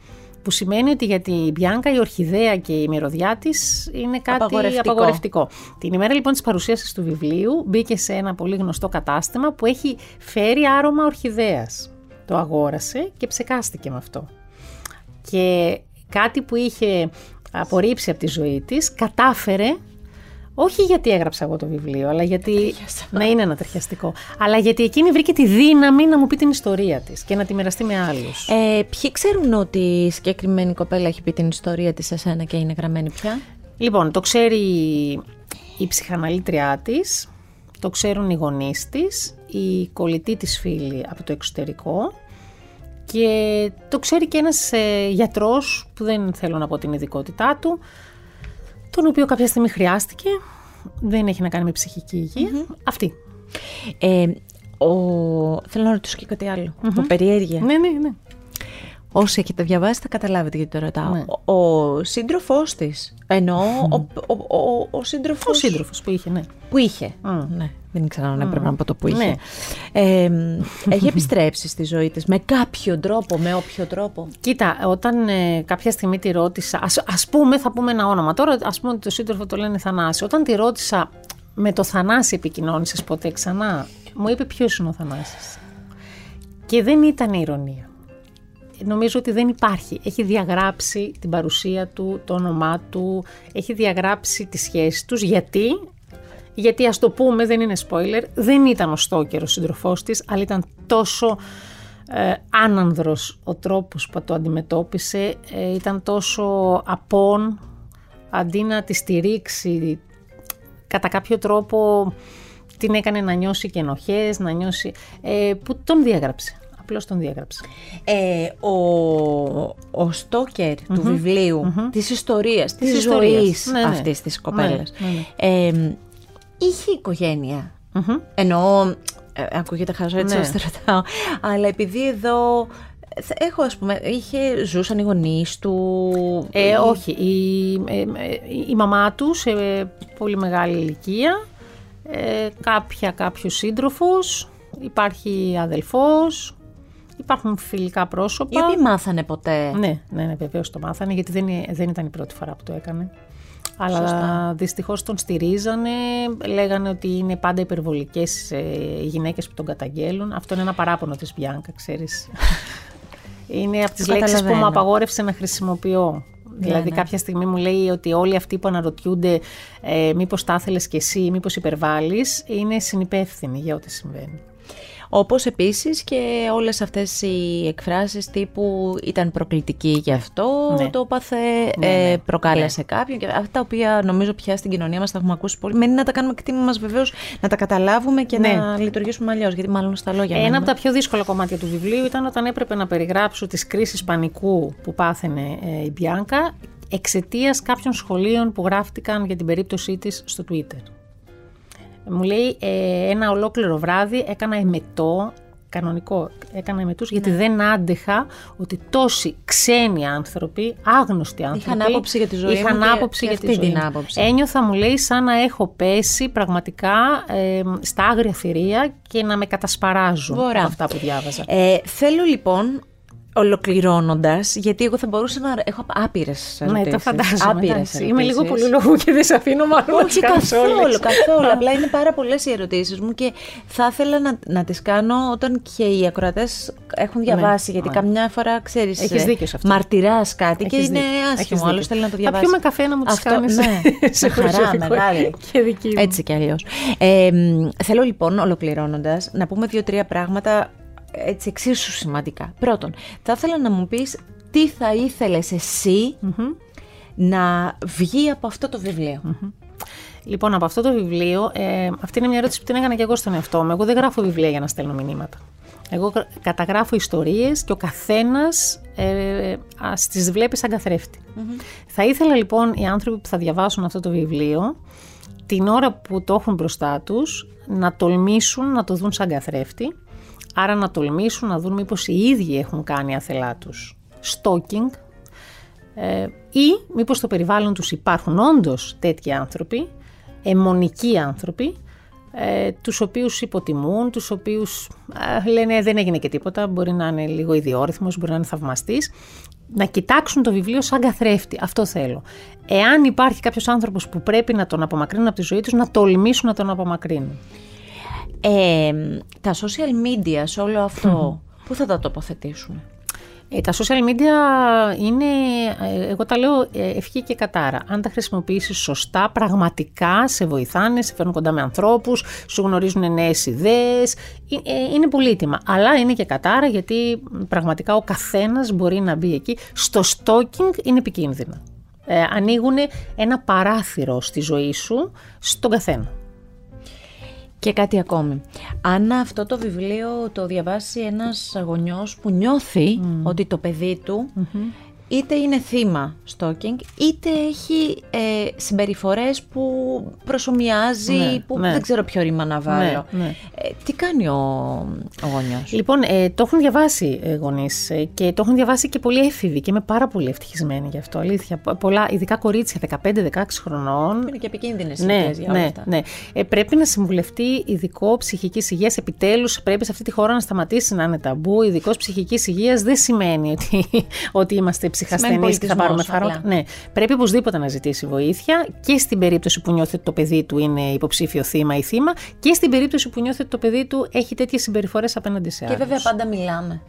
Που σημαίνει ότι για την Πιάνκα η ορχιδέα και η μυρωδιά της είναι κάτι απαγορευτικό. απαγορευτικό. Την ημέρα λοιπόν της παρουσίασης του βιβλίου μπήκε σε ένα πολύ γνωστό κατάστημα που έχει φέρει άρωμα ορχιδέας. Το αγόρασε και ψεκάστηκε με αυτό. Και κάτι που είχε απορρίψει από τη ζωή της, κατάφερε όχι γιατί έγραψα εγώ το βιβλίο, αλλά γιατί. να είναι ανατριχιαστικό. Αλλά γιατί εκείνη βρήκε τη δύναμη να μου πει την ιστορία της και να τη μοιραστεί με άλλους. Ε, ποιοι ξέρουν ότι η συγκεκριμένη κοπέλα έχει πει την ιστορία της σε σένα και είναι γραμμένη πια; Λοιπόν, το ξέρει η ψυχαναλήτριά της, το ξέρουν οι γονείς της, η κολλητή της φίλη από το εξωτερικό και το ξέρει και ένας ε, γιατρός που δεν θέλω να πω την ειδικότητά του τον οποίο κάποια στιγμή χρειάστηκε. Δεν έχει να κάνει με ψυχική Αυτή. Ε, ο... Θέλω να ρωτήσω και κάτι άλλο. Mm-hmm. περιέργεια. Ναι, ναι, ναι. Όσοι έχετε διαβάσει θα καταλάβετε γιατί το ρωτάω. Ναι. Ο, ο σύντροφός της. Εννοώ ο, ο, ο, ο σύντροφος. Ο σύντροφος που είχε, ναι. Που είχε. Ναι. Δεν ήξερα αν έπρεπε να πω το που είχε. Ναι. Ε, έχει επιστρέψει στη ζωή της με κάποιο τρόπο, με όποιο τρόπο; Κοίτα, όταν ε, κάποια στιγμή τη ρώτησα, ας, ας πούμε, θα πούμε ένα όνομα, τώρα ας πούμε ότι το σύντροφο το λένε Θανάση. Όταν τη ρώτησα, με το Θανάση επικοινώνησες ποτέ ξανά, μου είπε ποιος είναι ο Θανάσης; Και δεν ήταν ηρωνία. Νομίζω ότι δεν υπάρχει. Έχει διαγράψει την παρουσία του, το όνομά του, έχει διαγράψει τις σχέσεις τους. Γιατί; Γιατί ας το πούμε, δεν είναι spoiler, δεν ήταν ο Στόκερ ο σύντροφός της, αλλά ήταν τόσο ε, άνανδρος ο τρόπος που το αντιμετώπισε, ε, ήταν τόσο απόν, αντί να τη στηρίξει κατά κάποιο τρόπο την έκανε να νιώσει και ενοχές, να νιώσει, ε, που τον διάγραψε. Απλώς τον διάγραψε. Ε, ο, ο στοκερ του βιβλίου, mm-hmm. της ιστορίας, της, της ζωής ναι, ναι. αυτής της κοπέλας, ναι, ναι, ε, είχε οικογένεια. Mm-hmm. Εννοώ, ε, ακούγεται χαζό έτσι ναι. ρωτάω, αλλά επειδή εδώ έχω ας πούμε, είχε, ζούσαν οι γονείς του. Ε, όχι, η, ε, η μαμά τους σε πολύ μεγάλη ηλικία, ε, κάποια κάποιος σύντροφος, υπάρχει αδελφός, υπάρχουν φιλικά πρόσωπα. Οι οποίοι μάθανε ποτέ. Ναι, ναι, ναι βεβαίως το μάθανε, γιατί δεν, δεν ήταν η πρώτη φορά που το έκανε. Αλλά δυστυχώς τον στηρίζανε, λέγανε ότι είναι πάντα υπερβολικές ε, οι γυναίκες που τον καταγγέλουν. Αυτό είναι ένα παράπονο της Μπιάνκα, ξέρεις. είναι από τις λέξεις που μου απαγόρευσε να χρησιμοποιώ. Ναι, δηλαδή ναι. κάποια στιγμή μου λέει ότι όλοι αυτοί που αναρωτιούνται ε, μήπως τα ήθελες και εσύ, μήπως υπερβάλλεις, είναι συνυπεύθυνοι για ό,τι συμβαίνει. Όπως επίσης και όλες αυτές οι εκφράσεις τύπου ήταν προκλητική γι' αυτό, ναι. το πάθε, ναι, ε, ναι. προκάλεσε κάποιον. Και αυτά τα οποία νομίζω πια στην κοινωνία μας τα έχουμε ακούσει πολύ. Μένει να τα κάνουμε κτήμα μας βεβαίως, να τα καταλάβουμε και να λειτουργήσουμε αλλιώς, γιατί μάλλον στα λόγια. Ένα από τα πιο δύσκολα κομμάτια του βιβλίου ήταν όταν έπρεπε να περιγράψω τις κρίσεις πανικού που πάθαινε ε, η Μπιάνκα εξαιτίας κάποιων σχολείων που γράφτηκαν για την περίπτωσή της στο Twitter. Μου λέει ε, ένα ολόκληρο βράδυ έκανα εμετό, κανονικό, έκανα με τους, γιατί δεν άντεχα ότι τόσοι ξένοι άνθρωποι, άγνωστοι άνθρωποι. Είχαν άποψη για τη ζωή είχαν μου και- άποψη και για τη αυτή ζωή την μου. άποψη. Ένιωθα, μου λέει, σαν να έχω πέσει πραγματικά ε, στα άγρια θηρία και να με κατασπαράζουν Ωραία. από αυτά που διάβαζα. Ε, θέλω λοιπόν, ολοκληρώνοντας, γιατί εγώ θα μπορούσα να έχω άπειρες ναι, το φαντάζομαι. Άπειρες εντάξει. Είμαι λίγο ερωτήσεις. πολύ λόγου και δεν σε αφήνω μάλλον να τις Όχι κάνεις καθόλου, όλες. καθόλου. Απλά είναι πάρα πολλές οι ερωτήσεις μου και θα ήθελα να, να τις κάνω όταν και οι ακροατές έχουν διαβάσει. γιατί ναι. καμιά φορά ξέρεις. Έχεις δίκιο σε αυτό. Μαρτυράς κάτι και Έχεις είναι δίκιο. Έχεις άσχημο. Άλλος δίκιο. θέλει να το Θα διαβάσει. πιούμε καφέ να μου τις Αυτό, κάνεις ναι, σε με χαρά, προσωπικό μεγάλη. και δική μου. Έτσι κι αλλιώς. Ε, μ, θέλω λοιπόν, ολοκληρώνοντας, να πούμε δύο-τρία πράγματα έτσι εξίσου σημαντικά. Πρώτον, θα ήθελα να μου πεις τι θα ήθελες εσύ να βγει από αυτό το βιβλίο. Λοιπόν, από αυτό το βιβλίο, ε, αυτή είναι μια ερώτηση που την έκανα και εγώ στον εαυτό μου. Εγώ δεν γράφω βιβλία για να στέλνω μηνύματα. Εγώ γρα- καταγράφω ιστορίες και ο καθένας ε, ας τις βλέπει σαν καθρέφτη. Θα ήθελα λοιπόν οι άνθρωποι που θα διαβάσουν αυτό το βιβλίο, την ώρα που το έχουν μπροστά τους, να τολμήσουν να το δουν σαν καθρέφτη, άρα να τολμήσουν να δουν μήπως οι ίδιοι έχουν κάνει αθελά τους stalking, ε, ή μήπως στο περιβάλλον τους υπάρχουν όντως τέτοιοι άνθρωποι, αιμονικοί άνθρωποι, ε, τους οποίους υποτιμούν, τους οποίους ε, λένε δεν έγινε και τίποτα, μπορεί να είναι λίγο ιδιόρυθμος, μπορεί να είναι θαυμαστής, να κοιτάξουν το βιβλίο σαν καθρέφτη. Αυτό θέλω. Εάν υπάρχει κάποιος άνθρωπος που πρέπει να τον απομακρύνουν από τη ζωή τους, να τολμήσουν να τον απομακρύνουν. Ε, τα social media σε όλο αυτό, πού θα τα τοποθετήσουμε. Ε, τα social media είναι, ε, εγώ τα λέω ε, ευχή και κατάρα. Αν τα χρησιμοποιήσεις σωστά, πραγματικά σε βοηθάνε, σε φέρνουν κοντά με ανθρώπους, σου γνωρίζουν νέες ιδέες, ε, ε, είναι πολύτιμα. Αλλά είναι και κατάρα γιατί μ, πραγματικά ο καθένας μπορεί να μπει εκεί. Στο stalking είναι επικίνδυνα. Ε, ανοίγουν ένα παράθυρο στη ζωή σου στον καθένα. Και κάτι ακόμη. Αν αυτό το βιβλίο το διαβάσει ένας γονιός που νιώθει ότι το παιδί του είτε είναι θύμα stalking, είτε έχει ε, συμπεριφορές που προσωμιάζει, Ναι, που ναι. δεν ξέρω ποιο ρήμα να βάλω. Ναι, ναι. Ε, τι κάνει ο, ο γονιός; Λοιπόν, ε, το έχουν διαβάσει ε, γονείς και το έχουν διαβάσει και πολλοί έφηβοι και είμαι πάρα πολύ ευτυχισμένη γι' αυτό. Αλήθεια. Πο- Πολλά, ειδικά κορίτσια 15-16 χρονών. Είναι και επικίνδυνες Ναι, ιδέες για όλα ναι, αυτά. ναι. Ε, πρέπει να συμβουλευτεί ειδικό ψυχικής υγείας. Επιτέλους, πρέπει σε αυτή τη χώρα να σταματήσει να είναι ταμπού. Ειδικός ψυχικής υγείας δεν σημαίνει ότι, ότι είμαστε ψυχασθενεί και θα πάρουμε πολιτισμός χαρό. απλά. Ναι, πρέπει οπωσδήποτε να ζητήσει βοήθεια και στην περίπτωση που νιώθει ότι το παιδί του είναι υποψήφιο θύμα ή θύμα και στην περίπτωση που νιώθει ότι το παιδί του έχει τέτοιες συμπεριφορές απέναντι σε Και άλλους. βέβαια πάντα μιλάμε.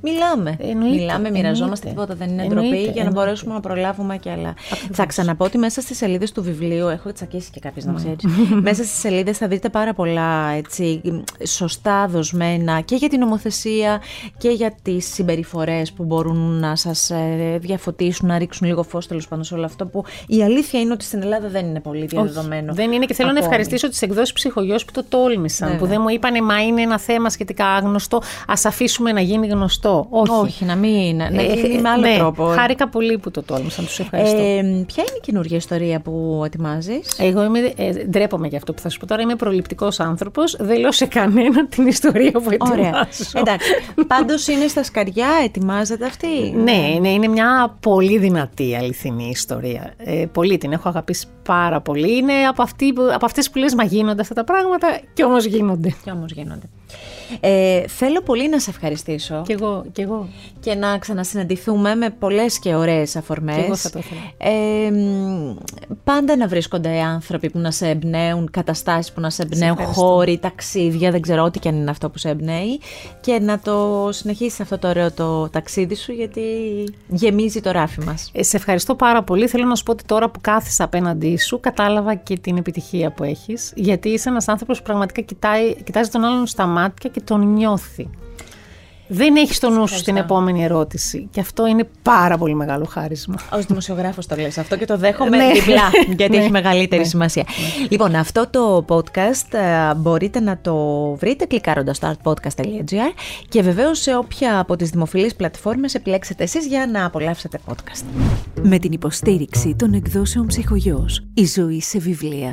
Μιλάμε. Εννοείται, Μιλάμε, μοιραζόμαστε, εννοείται. τίποτα δεν είναι Εννοείται, ντροπή για να εννοείται. μπορέσουμε να προλάβουμε και άλλα. Θα ξαναπώ ότι μέσα στις σελίδες του βιβλίου, έχω τσακίσει και κάποιες να Ναι. ξέρεις. μέσα στις σελίδες θα δείτε πάρα πολλά έτσι, σωστά δοσμένα και για την νομοθεσία και για τις συμπεριφορές που μπορούν να σας διαφωτίσουν, να ρίξουν λίγο φως τέλος πάντων σε όλο αυτό. Που η αλήθεια είναι ότι στην Ελλάδα δεν είναι πολύ διαδεδομένο. Δεν είναι και θέλω να ακόμη. ευχαριστήσω τις εκδόσεις ψυχογειό που το τόλμησαν. Βέβαια. Που δεν μου είπανε Μα είναι ένα θέμα σχετικά άγνωστο. Α αφήσουμε να γίνει γνωστό. Όχι. Όχι, να μην. Να, να Ε, γίνει με άλλο ναι, τρόπο. Χάρηκα πολύ που το τόλμησαν. Τους ευχαριστώ. Ε, ποια είναι η καινούργια ιστορία που ετοιμάζεις; Εγώ είμαι, ε, ντρέπομαι για αυτό που θα σου πω τώρα. Είμαι προληπτικός άνθρωπος. Δεν λέω σε κανένα την ιστορία που ετοιμάζω. Ωραία. Εντάξει. Πάντως είναι στα σκαριά, ετοιμάζεται αυτή; Ναι, ναι, είναι μια πολύ δυνατή αληθινή ιστορία. Ε, πολύ την έχω αγαπήσει πάρα πολύ. Είναι από, αυτή, που- από αυτές που λες μα γίνονται αυτά τα πράγματα και όμως γίνονται. Και όμως γίνονται. Ε, θέλω πολύ να σε ευχαριστήσω Κι εγώ, κι εγώ. και να ξανασυναντηθούμε με πολλές και ωραίες αφορμές. Κι εγώ θα το ήθελα. Ε, μ, πάντα να βρίσκονται άνθρωποι που να σε εμπνέουν, καταστάσεις που να σε εμπνέουν, ευχαριστώ. χώροι, ταξίδια, δεν ξέρω ό,τι και αν είναι αυτό που σε εμπνέει και να το συνεχίσεις αυτό το ωραίο το ταξίδι σου γιατί γεμίζει το ράφι μας. Ε, σε ευχαριστώ πάρα πολύ. Θέλω να σου πω ότι τώρα που κάθισα απέναντί σου, κατάλαβα και την επιτυχία που έχεις. Γιατί είσαι ένας άνθρωπος που πραγματικά κοιτάει, κοιτάζει τον άλλον στα μάτια και τον νιώθει. Δεν έχει στο νου σου στην επόμενη ερώτηση. Και αυτό είναι πάρα πολύ μεγάλο χάρισμα. Ω δημοσιογράφος το λες αυτό και το δέχομαι Ναι. διπλά, γιατί Ναι. έχει μεγαλύτερη σημασία. Λοιπόν, αυτό το podcast ε, μπορείτε να το βρείτε κλικάροντας στο artpodcast.gr και βεβαίως σε όποια από τις δημοφιλείς πλατφόρμες επιλέξετε εσείς για να απολαύσετε podcast. Με την υποστήριξη των εκδόσεων ψυχογιός. Η ζωή σε βιβλία.